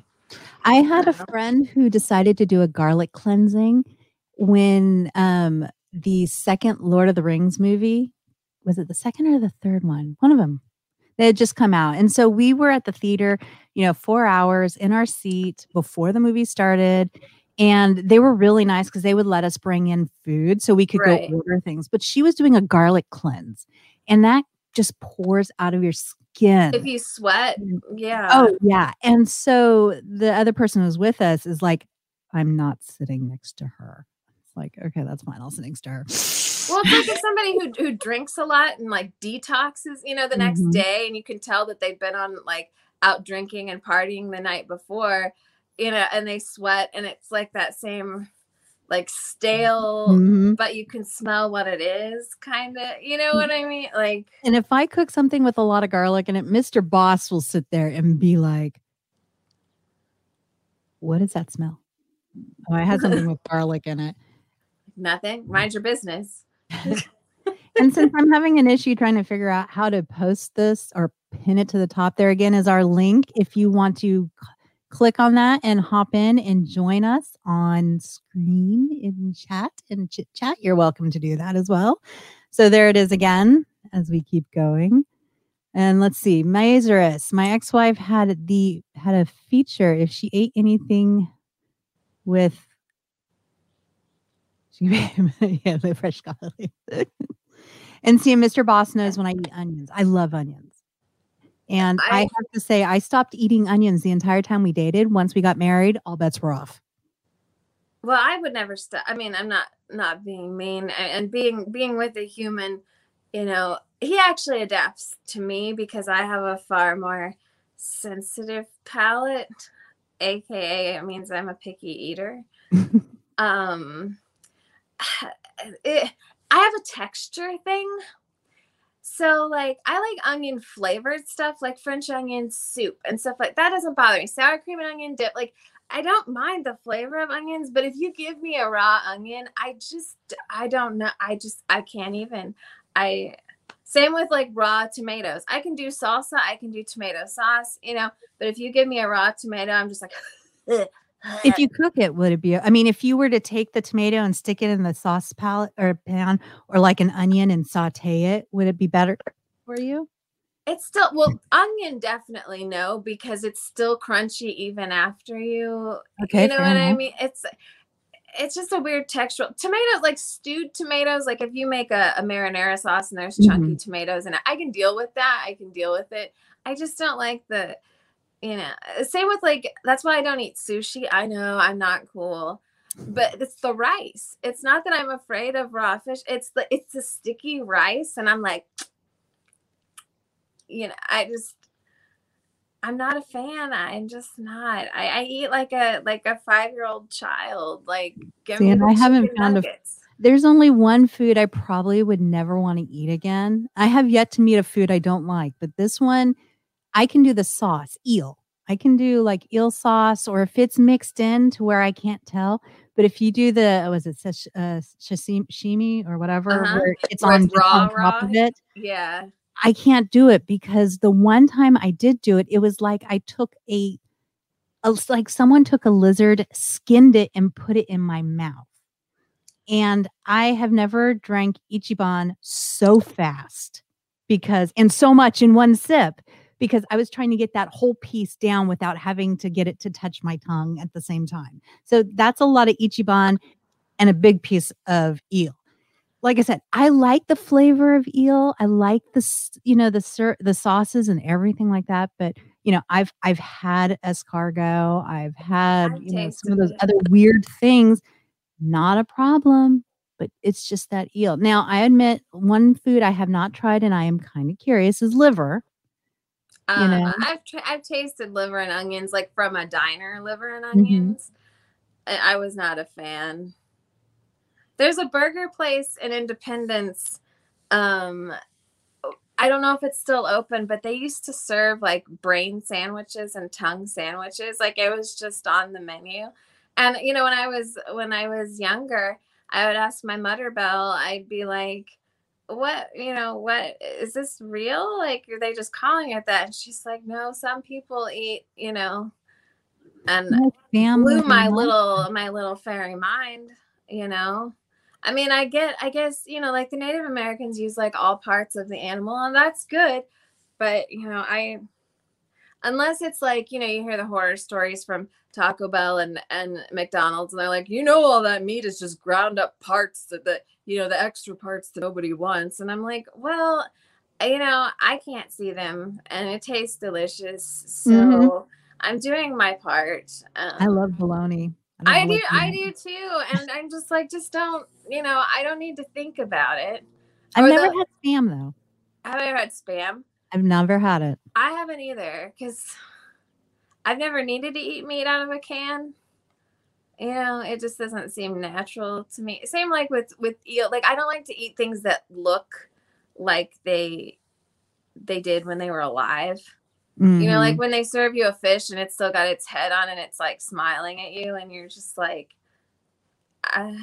I had a friend who decided to do a garlic cleansing when um the second Lord of the Rings movie was it the second or the third one? One of them. They had just come out. And so we were at the theater, you know, 4 hours in our seat before the movie started and they were really nice cuz they would let us bring in food so we could Right. go order things. But she was doing a garlic cleanse and that just pours out of your skin. If you sweat, yeah. Oh yeah. And so the other person who was with us is like, I'm not sitting next to her. It's like, okay, that's fine. I'll sit next to her. Well, it's like somebody who who drinks a lot and like detoxes, you know, the next Mhm. day, and you can tell that they've been on like out drinking and partying the night before, you know, and they sweat, and it's like that same like stale, Mhm. but you can smell what it is, kind of. You know what I mean? Like, And if I cook something with a lot of garlic in it, Mr. Boss will sit there and be like, What does that smell? Oh, I had something with garlic in it. nothing. Mind your business. And since I'm having an issue trying to figure out how to post this or pin it to the top, there again is our link. If you want to click on that and hop in and join us on screen in chat and chit chat, you're welcome to do that as well. So there it is again as we keep going. And let's see, Mazarus, my ex-wife had the had a feature if she ate anything with she yeah, fresh garlic. and see, Mr. Boss knows when I eat onions. I love onions. And I, I- have to say, I stopped eating onions the entire time we dated. Once we got married, all bets were off. Well, I would never stop. I mean, I'm not not being mean and being being with a human, you know, he actually adapts to me because I have a far more sensitive palate, aka it means I'm a picky eater. um it, I have a texture thing. So like I like onion flavored stuff like French onion soup and stuff like that doesn't bother me. Sour cream and onion dip like I don't mind the flavor of onions, but if you give me a raw onion, I just I don't know. I just I can't even. I same with like raw tomatoes. I can do salsa, I can do tomato sauce, you know, but if you give me a raw tomato, I'm just like if you cook it, would it be? I mean, if you were to take the tomato and stick it in the sauce palette or pan or like an onion and saute it, would it be better for you? It's still well, onion definitely no because it's still crunchy even after you. Okay, you know what I mean? It's it's just a weird texture. Tomatoes, like stewed tomatoes, like if you make a, a marinara sauce and there's chunky Mm-hmm. tomatoes it, I can deal with that. I can deal with it. I just don't like the, you know, uh, same with like that's why I don't eat sushi. I know I'm not cool. But it's the rice. It's not that I'm afraid of raw fish. It's the it's the sticky rice, and I'm like, you know, I just I'm not a fan. I'm just not. I, I eat like a like a five year old child. Like give See, me and I haven't found a- nuggets. There's only one food I probably would never want to eat again. I have yet to meet a food I don't like, but this one, I can do the sauce, eel. I can do like eel sauce, or if it's mixed in to where I can't tell. But if you do the, was it sash- uh, sashimi or whatever, Uh-huh. where it's on, raw, on top raw. of it, Yeah. I can't do it because the one time I did do it, it was like I took a, a like someone took a lizard, skinned it, and put it in my mouth. And I have never drank Ichiban so fast because, and so much in one sip because I was trying to get that whole piece down without having to get it to touch my tongue at the same time. So that's a lot of Ichiban and a big piece of eel like I said, I like the flavor of eel. I like the you know the sir the sauces and everything like that. But you know, I've I've had escargot. I've had you know some of those other weird things. Not a problem, but it's just that eel. Now, I admit one food I have not tried and I am kind of curious is liver. You uh, know? I've tra- I've tasted liver and onions like from a diner, liver and mm-hmm. onions. Mm-hmm. I was not a fan. There's a burger place in Independence. Um, I don't know if it's still open, but they used to serve like brain sandwiches and tongue sandwiches. Like it was just on the menu. And you know, when I was when I was younger, I would ask my mother bell, I'd be like, what you know what is this real? Like are they just calling it that? And she's like no some people eat you know and blew my little my little fairy mind you know? I mean, I get, I guess, you know, like the Native Americans use like all parts of the animal, and that's good. But, you know, I, unless it's like, you know, you hear the horror stories from Taco Bell and, and McDonald's, and they're like, you know, all that meat is just ground up parts that, the, you know, the extra parts that nobody wants. And I'm like, well, you know, I can't see them and it tastes delicious. So mm-hmm. I'm doing my part. Um, I love bologna. I do, I do too. And I'm just like, just don't, you know, I don't need to think about it. I've or never the, had spam though. Have I ever had spam? I've never had it. I haven't either because I've never needed to eat meat out of a can. You know, it just doesn't seem natural to me. Same like with with eel. Like I don't like to eat things that look like they they did when they were alive. Mm-hmm. You know, like mm-hmm. when they serve you a fish and it's still got its head on and it's like smiling at you, and you're just like, uh...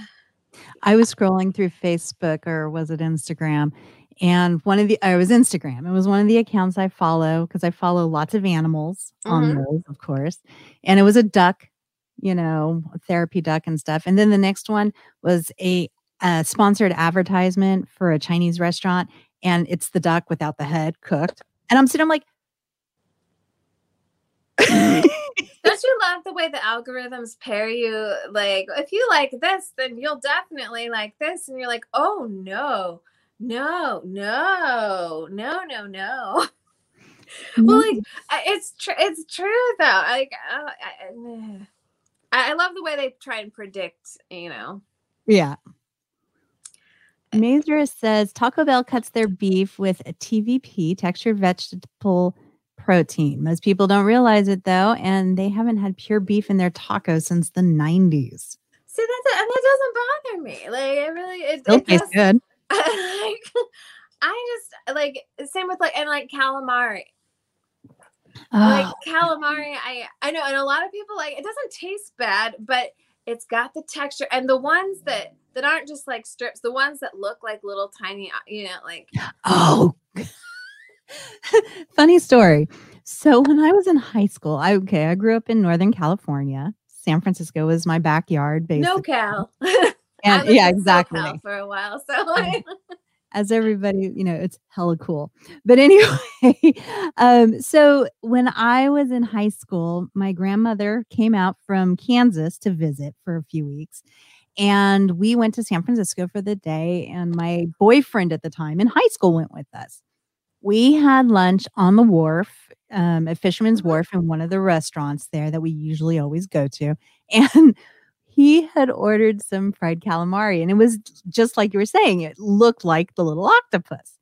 I was scrolling through Facebook or was it Instagram? And one of the, I was Instagram. It was one of the accounts I follow because I follow lots of animals mm-hmm. on those, of course. And it was a duck, you know, therapy duck and stuff. And then the next one was a, a sponsored advertisement for a Chinese restaurant. And it's the duck without the head cooked. And I'm sitting, I'm like, don't you love the way the algorithms pair you? Like, if you like this, then you'll definitely like this. And you're like, oh no, no, no, no, no, no. well, like it's true. It's true though. Like, uh, I, I love the way they try and predict. You know. Yeah. Eh. Mazer says Taco Bell cuts their beef with a TVP, textured vegetable protein. Most people don't realize it though, and they haven't had pure beef in their tacos since the 90s. See, that and that doesn't bother me. Like it really it, Still it tastes just, good. like, I just like same with like and like calamari. Oh. Like ah. calamari, I I know, and a lot of people like it doesn't taste bad, but it's got the texture and the ones that that aren't just like strips, the ones that look like little tiny, uh, you know, like oh Funny story. So when I was in high school, I okay, I grew up in Northern California. San Francisco was my backyard, basically. No Cal. and yeah, exactly. for a while, so as everybody, you know, it's hella cool. But anyway, um, so when I was in high school, my grandmother came out from Kansas to visit for a few weeks. And we went to San Francisco for the day. And my boyfriend at the time in high school went with us we had lunch on the wharf um, at Fisherman's Wharf in one of the restaurants there that we usually always go to. And he had ordered some fried calamari, and it was just like you were saying, it looked like the little octopus.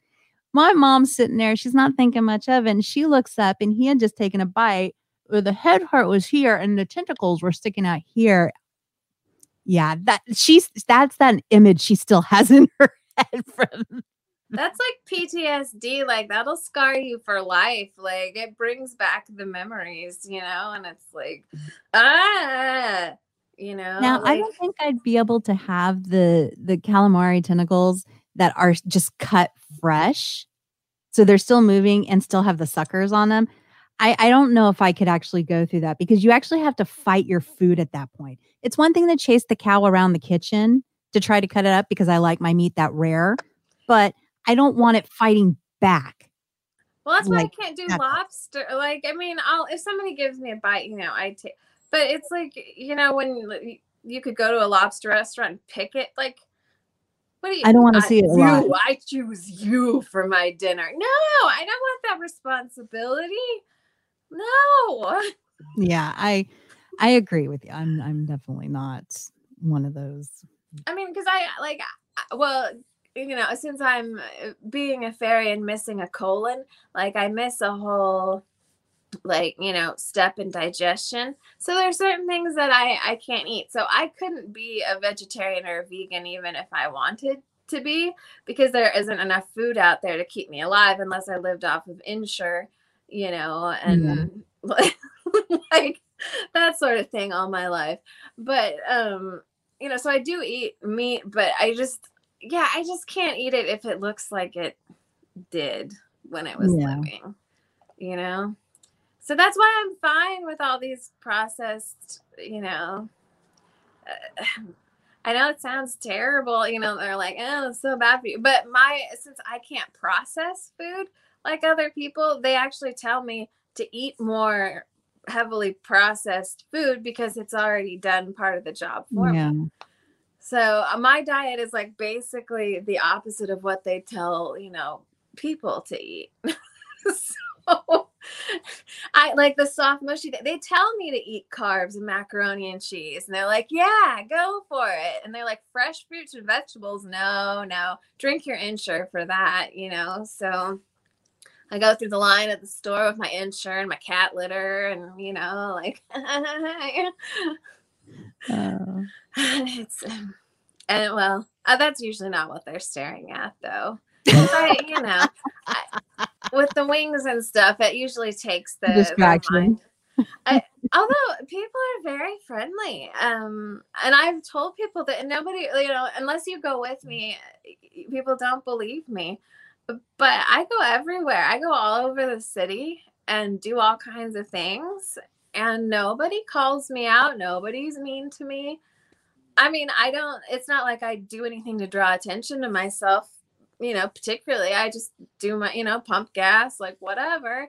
My mom's sitting there, she's not thinking much of it. And she looks up, and he had just taken a bite where the head part was here and the tentacles were sticking out here. Yeah, that she's that's that image she still has in her head from that's like PTSD. Like that'll scar you for life. Like it brings back the memories, you know, and it's like, ah, you know. Now like, I don't think I'd be able to have the the calamari tentacles that are just cut fresh. So they're still moving and still have the suckers on them. I, I don't know if I could actually go through that because you actually have to fight your food at that point. It's one thing to chase the cow around the kitchen to try to cut it up because I like my meat that rare, but I don't want it fighting back. Well, that's why I can't do lobster. Like, I mean, I'll if somebody gives me a bite, you know, I take. But it's like you know when you could go to a lobster restaurant and pick it. Like, what do you? I don't want to see it. You, I choose you for my dinner. No, I don't want that responsibility. No. Yeah, I I agree with you. I'm I'm definitely not one of those. I mean, because I like, well, you know, since I'm uh, being a fairy and missing a colon, like I miss a whole like you know step in digestion so there's certain things that i i can't eat so i couldn't be a vegetarian or a vegan even if i wanted to be because there isn't enough food out there to keep me alive unless i lived off of Ensure you know and mm-hmm. like that sort of thing all my life but um you know so i do eat meat but i just yeah, I just can't eat it if it looks like it did when it was yeah. living, you know? So that's why I'm fine with all these processed, you know. Uh, I know it sounds terrible, you know, they're like, oh, it's so bad for you. But my, since I can't process food like other people, they actually tell me to eat more heavily processed food because it's already done part of the job for yeah. me. So uh, my diet is like basically the opposite of what they tell, you know, people to eat. so I like the soft mushy. They tell me to eat carbs and macaroni and cheese, and they're like, "Yeah, go for it." And they're like, "Fresh fruits and vegetables, no, no. Drink your Ensure for that," you know. So I go through the line at the store with my Ensure and my cat litter, and you know, like. Oh. it's um, and well, uh, that's usually not what they're staring at, though. I, you know, I, with the wings and stuff, it usually takes the distraction. I, although people are very friendly, um, and I've told people that nobody, you know, unless you go with me, people don't believe me. But I go everywhere. I go all over the city and do all kinds of things, and nobody calls me out. Nobody's mean to me. I mean, I don't, it's not like I do anything to draw attention to myself, you know, particularly. I just do my, you know, pump gas, like whatever.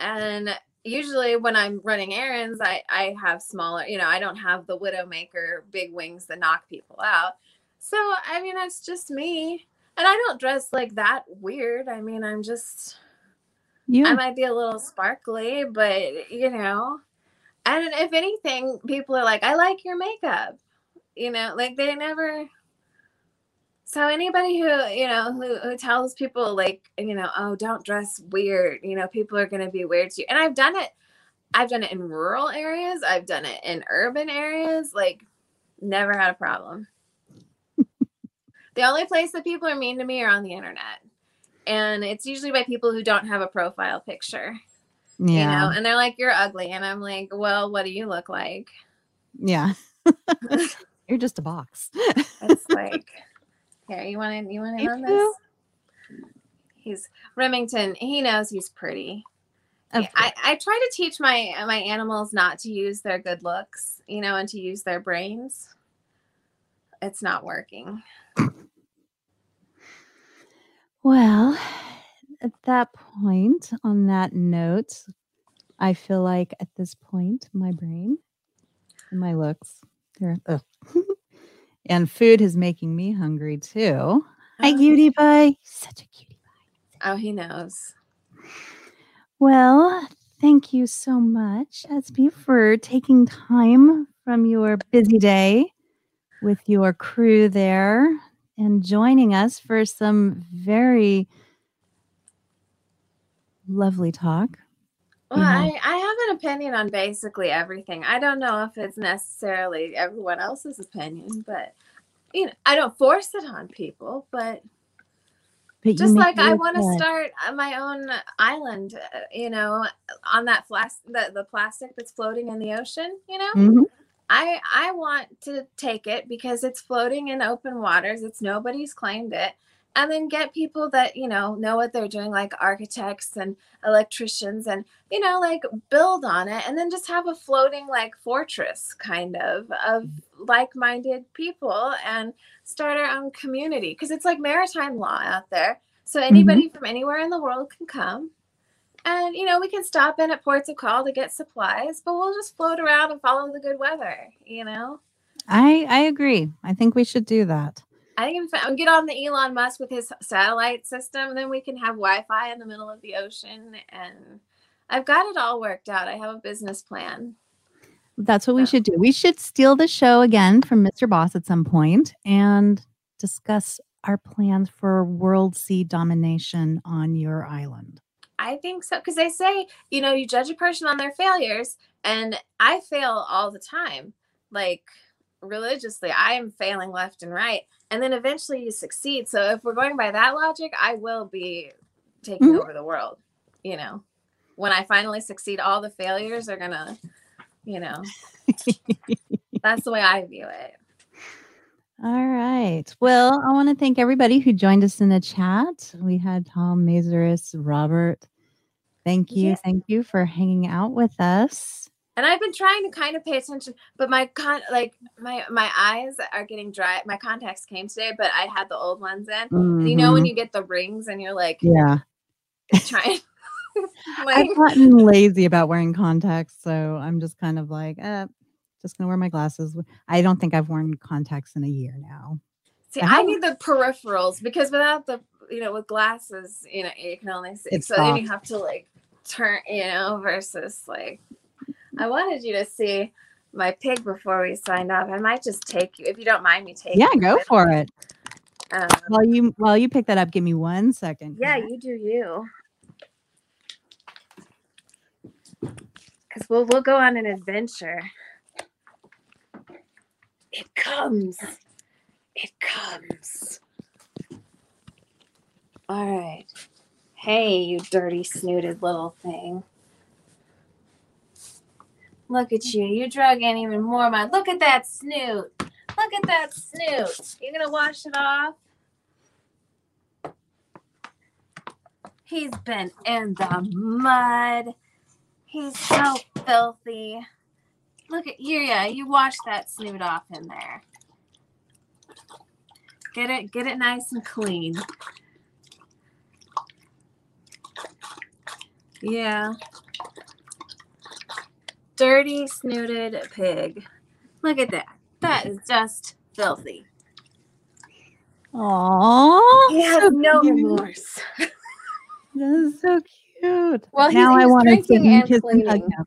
And usually when I'm running errands, I, I have smaller, you know, I don't have the Widowmaker big wings that knock people out. So, I mean, that's just me. And I don't dress like that weird. I mean, I'm just, yeah. I might be a little sparkly, but you know, and if anything, people are like, I like your makeup. You know, like they never. So anybody who you know who, who tells people like you know oh don't dress weird you know people are gonna be weird to you. And I've done it I've done it in rural areas I've done it in urban areas like never had a problem. the only place that people are mean to me are on the internet. And it's usually by people who don't have a profile picture yeah. you know and they're like you're ugly and i'm like well what do you look like? Yeah. You're just a box. It's like here you want to you want to on this? he's remington he knows he's pretty. I, I try to teach my my animals not to use their good looks you know and to use their brains. It's not working. Well at that point, on that note, I feel like at this point, my brain and my looks, and food is making me hungry too. Hi, oh. cutie pie. Such a cutie pie. Oh, he knows. Well, thank you so much, Esby, for taking time from your busy day with your crew there and joining us for some very lovely talk. Well, I, I have an opinion on basically everything. I don't know if it's necessarily everyone else's opinion, but you know, I don't force it on people, but, but just like I want to start my own island, uh, you know, on that flas- the, the plastic that's floating in the ocean, you know, mm-hmm. I I want to take it because it's floating in open waters. It's nobody's claimed it and then get people that you know know what they're doing like architects and electricians and you know like build on it and then just have a floating like fortress kind of of like-minded people and start our own community because it's like maritime law out there so anybody mm-hmm. from anywhere in the world can come and you know we can stop in at ports of call to get supplies but we'll just float around and follow the good weather you know? I i agree. I think we should do that I think if get on the Elon Musk with his satellite system, then we can have Wi-Fi in the middle of the ocean, and I've got it all worked out. I have a business plan. That's what we should do. We should steal the show again from Mr. Boss at some point and discuss our plans for world sea domination on your island. I think so because they say you know you judge a person on their failures, and I fail all the time. Like religiously, I am failing left and right and then eventually you succeed. So if we're going by that logic, I will be taking mm-hmm. over the world. You know, when I finally succeed, all the failures are gonna, you know, that's the way I view it. All right. Well, I want to thank everybody who joined us in the chat. We had Tom Mazeris, Robert. Thank you. Thank you for hanging out with us and I've been trying to kind of pay attention, but my con like my my eyes are getting dry. My contacts came today, but I had the old ones in. Mm-hmm. you know when mm-hmm. you get the rings and you're like, yeah, trying. like, I've gotten lazy about wearing contacts, so I'm just kind of like, eh, just gonna wear my glasses. I don't think I've worn contacts in a year now. See, I, I need the peripherals because without the, you know, with glasses, you know, you can only see. It's so soft. then you have to like turn, you know, versus like I wanted you to see my pig before we signed off. I might just take you if you don't mind me taking. Yeah, go it. for it. Um, while you while you pick that up, give me one second. Yeah, you do you. Because we'll we'll go on an adventure. It comes. It comes. All right. Hey, you dirty snooted little thing. Look at you. You drug in even more my look at that snoot. Look at that snoot. You're gonna wash it off? He's been in the mud. He's so filthy. Look at you, yeah. You wash that snoot off in there. Get it, get it nice and clean. Yeah dirty snooted pig. Look at that. That is just filthy. Aww. He has so no cute. remorse. that is so cute. Well, now I want to sit and kiss and hug him.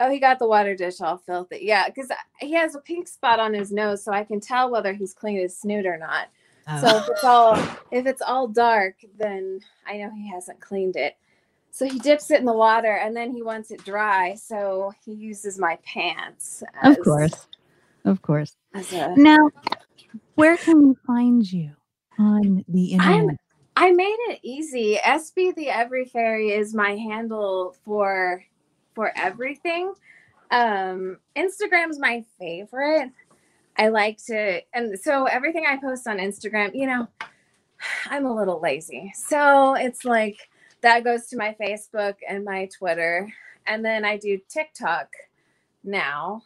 Oh, he got the water dish all filthy. Yeah, because he has a pink spot on his nose, so I can tell whether he's cleaned his snoot or not. Oh. So if it's oh. all if it's all dark, then I know he hasn't cleaned it. So he dips it in the water and then he wants it dry. So he uses my pants. As, of course. Of course. A, now, where can we find you on the internet? I'm, I made it easy. SB the Every Fairy is my handle for for everything. Um, Instagram's my favorite. I like to, and so everything I post on Instagram, you know, I'm a little lazy. So it's like that goes to my Facebook and my Twitter. And then I do TikTok now.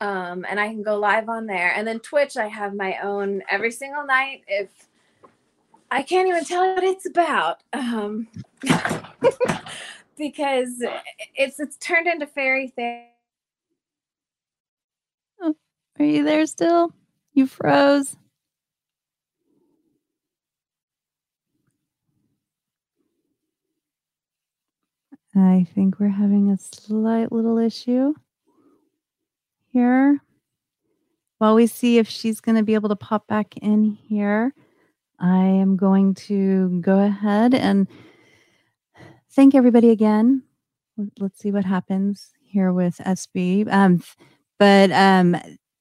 Um, and I can go live on there. And then Twitch, I have my own every single night. If I can't even tell what it's about, um, because it's it's turned into fairy thing. Are you there still? You froze. I think we're having a slight little issue here. While we see if she's going to be able to pop back in here, I am going to go ahead and thank everybody again. Let's see what happens here with SB. Um, but um,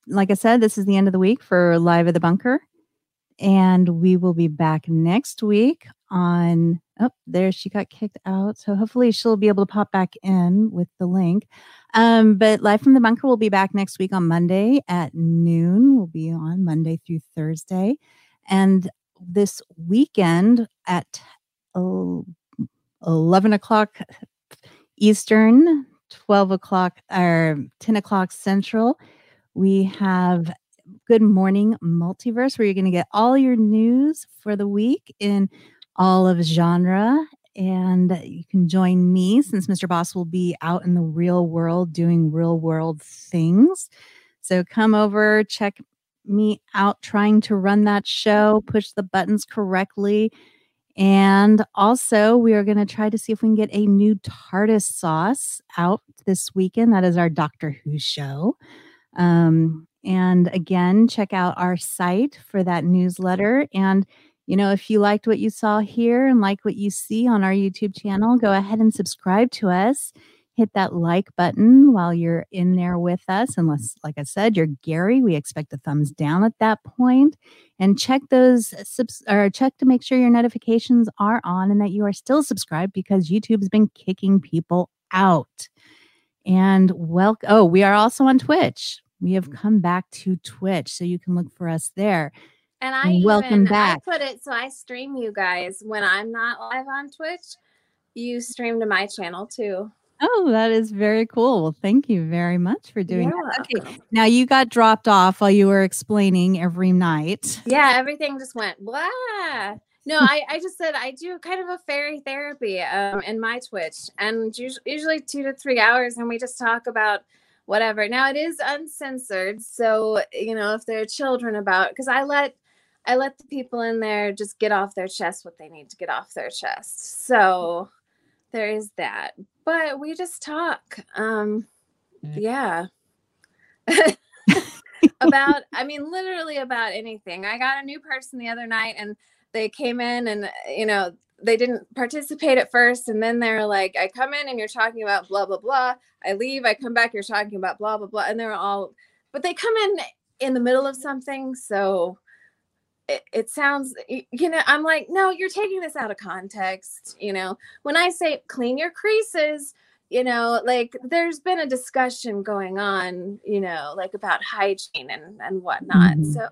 like I said, this is the end of the week for Live at the Bunker. And we will be back next week on oh there she got kicked out so hopefully she'll be able to pop back in with the link. Um, but live from the bunker will be back next week on monday at noon. We'll be on monday through thursday. And this weekend at 11 o'clock Eastern, 12 o'clock or 10 o'clock Central, we have Good Morning Multiverse, where you're going to get all your news for the week in all of genre. And you can join me since Mr. Boss will be out in the real world doing real world things. So come over, check me out trying to run that show, push the buttons correctly. And also, we are going to try to see if we can get a new TARDIS sauce out this weekend. That is our Doctor Who show. Um, and again, check out our site for that newsletter. And, you know, if you liked what you saw here and like what you see on our YouTube channel, go ahead and subscribe to us hit that like button while you're in there with us. Unless, like I said, you're Gary, we expect a thumbs down at that point. And check those subs- or check to make sure your notifications are on and that you are still subscribed because YouTube has been kicking people out. And welcome. Oh, we are also on Twitch. We have mm. come back to Twitch, so you can look for us there. And I welcome even, back. I put it so I stream you guys when I'm not live on Twitch. You stream to my channel too. Oh, that is very cool. Well, thank you very much for doing that. Okay. Now you got dropped off while you were explaining every night. Yeah, everything just went blah. No, I, I just said I do kind of a fairy therapy um, in my Twitch, and usually two to three hours, and we just talk about whatever. Now it is uncensored, so you know if there are children about, because I let I let the people in there just get off their chest what they need to get off their chest. So there is that. But we just talk um yeah. About i mean literally about anything. I got a new person the other night and they came in and you know they didn't participate at first. And then they're like i come in and you're talking about blah blah blah. I leave i come back you're talking about blah blah blah. And they're all but they come in in the middle of something. So it, it sounds you know i'm like no you're taking this out of context you know. When i say clean your creases you know like there's been a discussion going on you know like about hygiene and and whatnot mm-hmm. so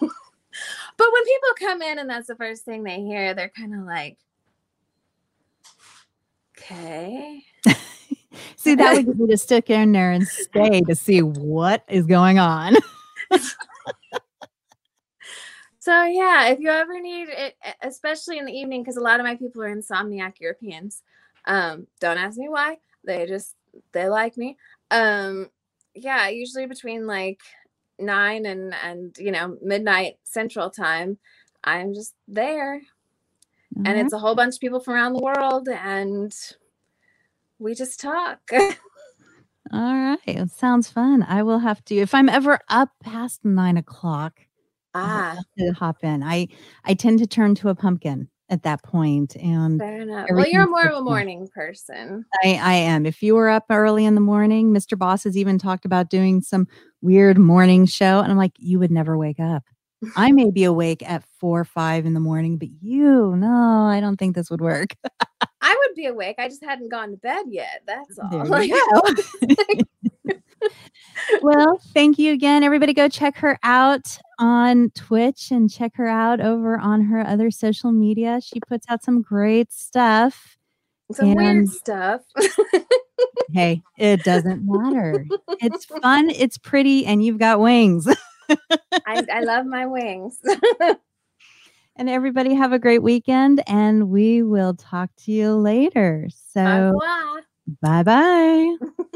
but when people come in and that's the first thing they hear they're kind of like okay. See that would get me to stick in there and stay to see what is going on So yeah, if you ever need it, especially in the evening, because a lot of my people are insomniac Europeans. Um, don't ask me why. They just they like me. Um, yeah, usually between like nine and and you know midnight Central Time, I'm just there, mm-hmm. and it's a whole bunch of people from around the world, and we just talk. All right, it sounds fun. I will have to if I'm ever up past nine o'clock. Ah, to hop in. I I tend to turn to a pumpkin at that point, and fair enough. Well, you're more of a morning person. I I am. If you were up early in the morning, Mr. Boss has even talked about doing some weird morning show, and I'm like, you would never wake up. I may be awake at four or five in the morning, but you, no, I don't think this would work. I would be awake. I just hadn't gone to bed yet. That's all. There you go. well, thank you again. Everybody go check her out on Twitch and check her out over on her other social media. She puts out some great stuff. Some and, weird stuff. hey, it doesn't matter. It's fun, it's pretty, and you've got wings. I, I love my wings. and everybody have a great weekend, and we will talk to you later. So, bye bye.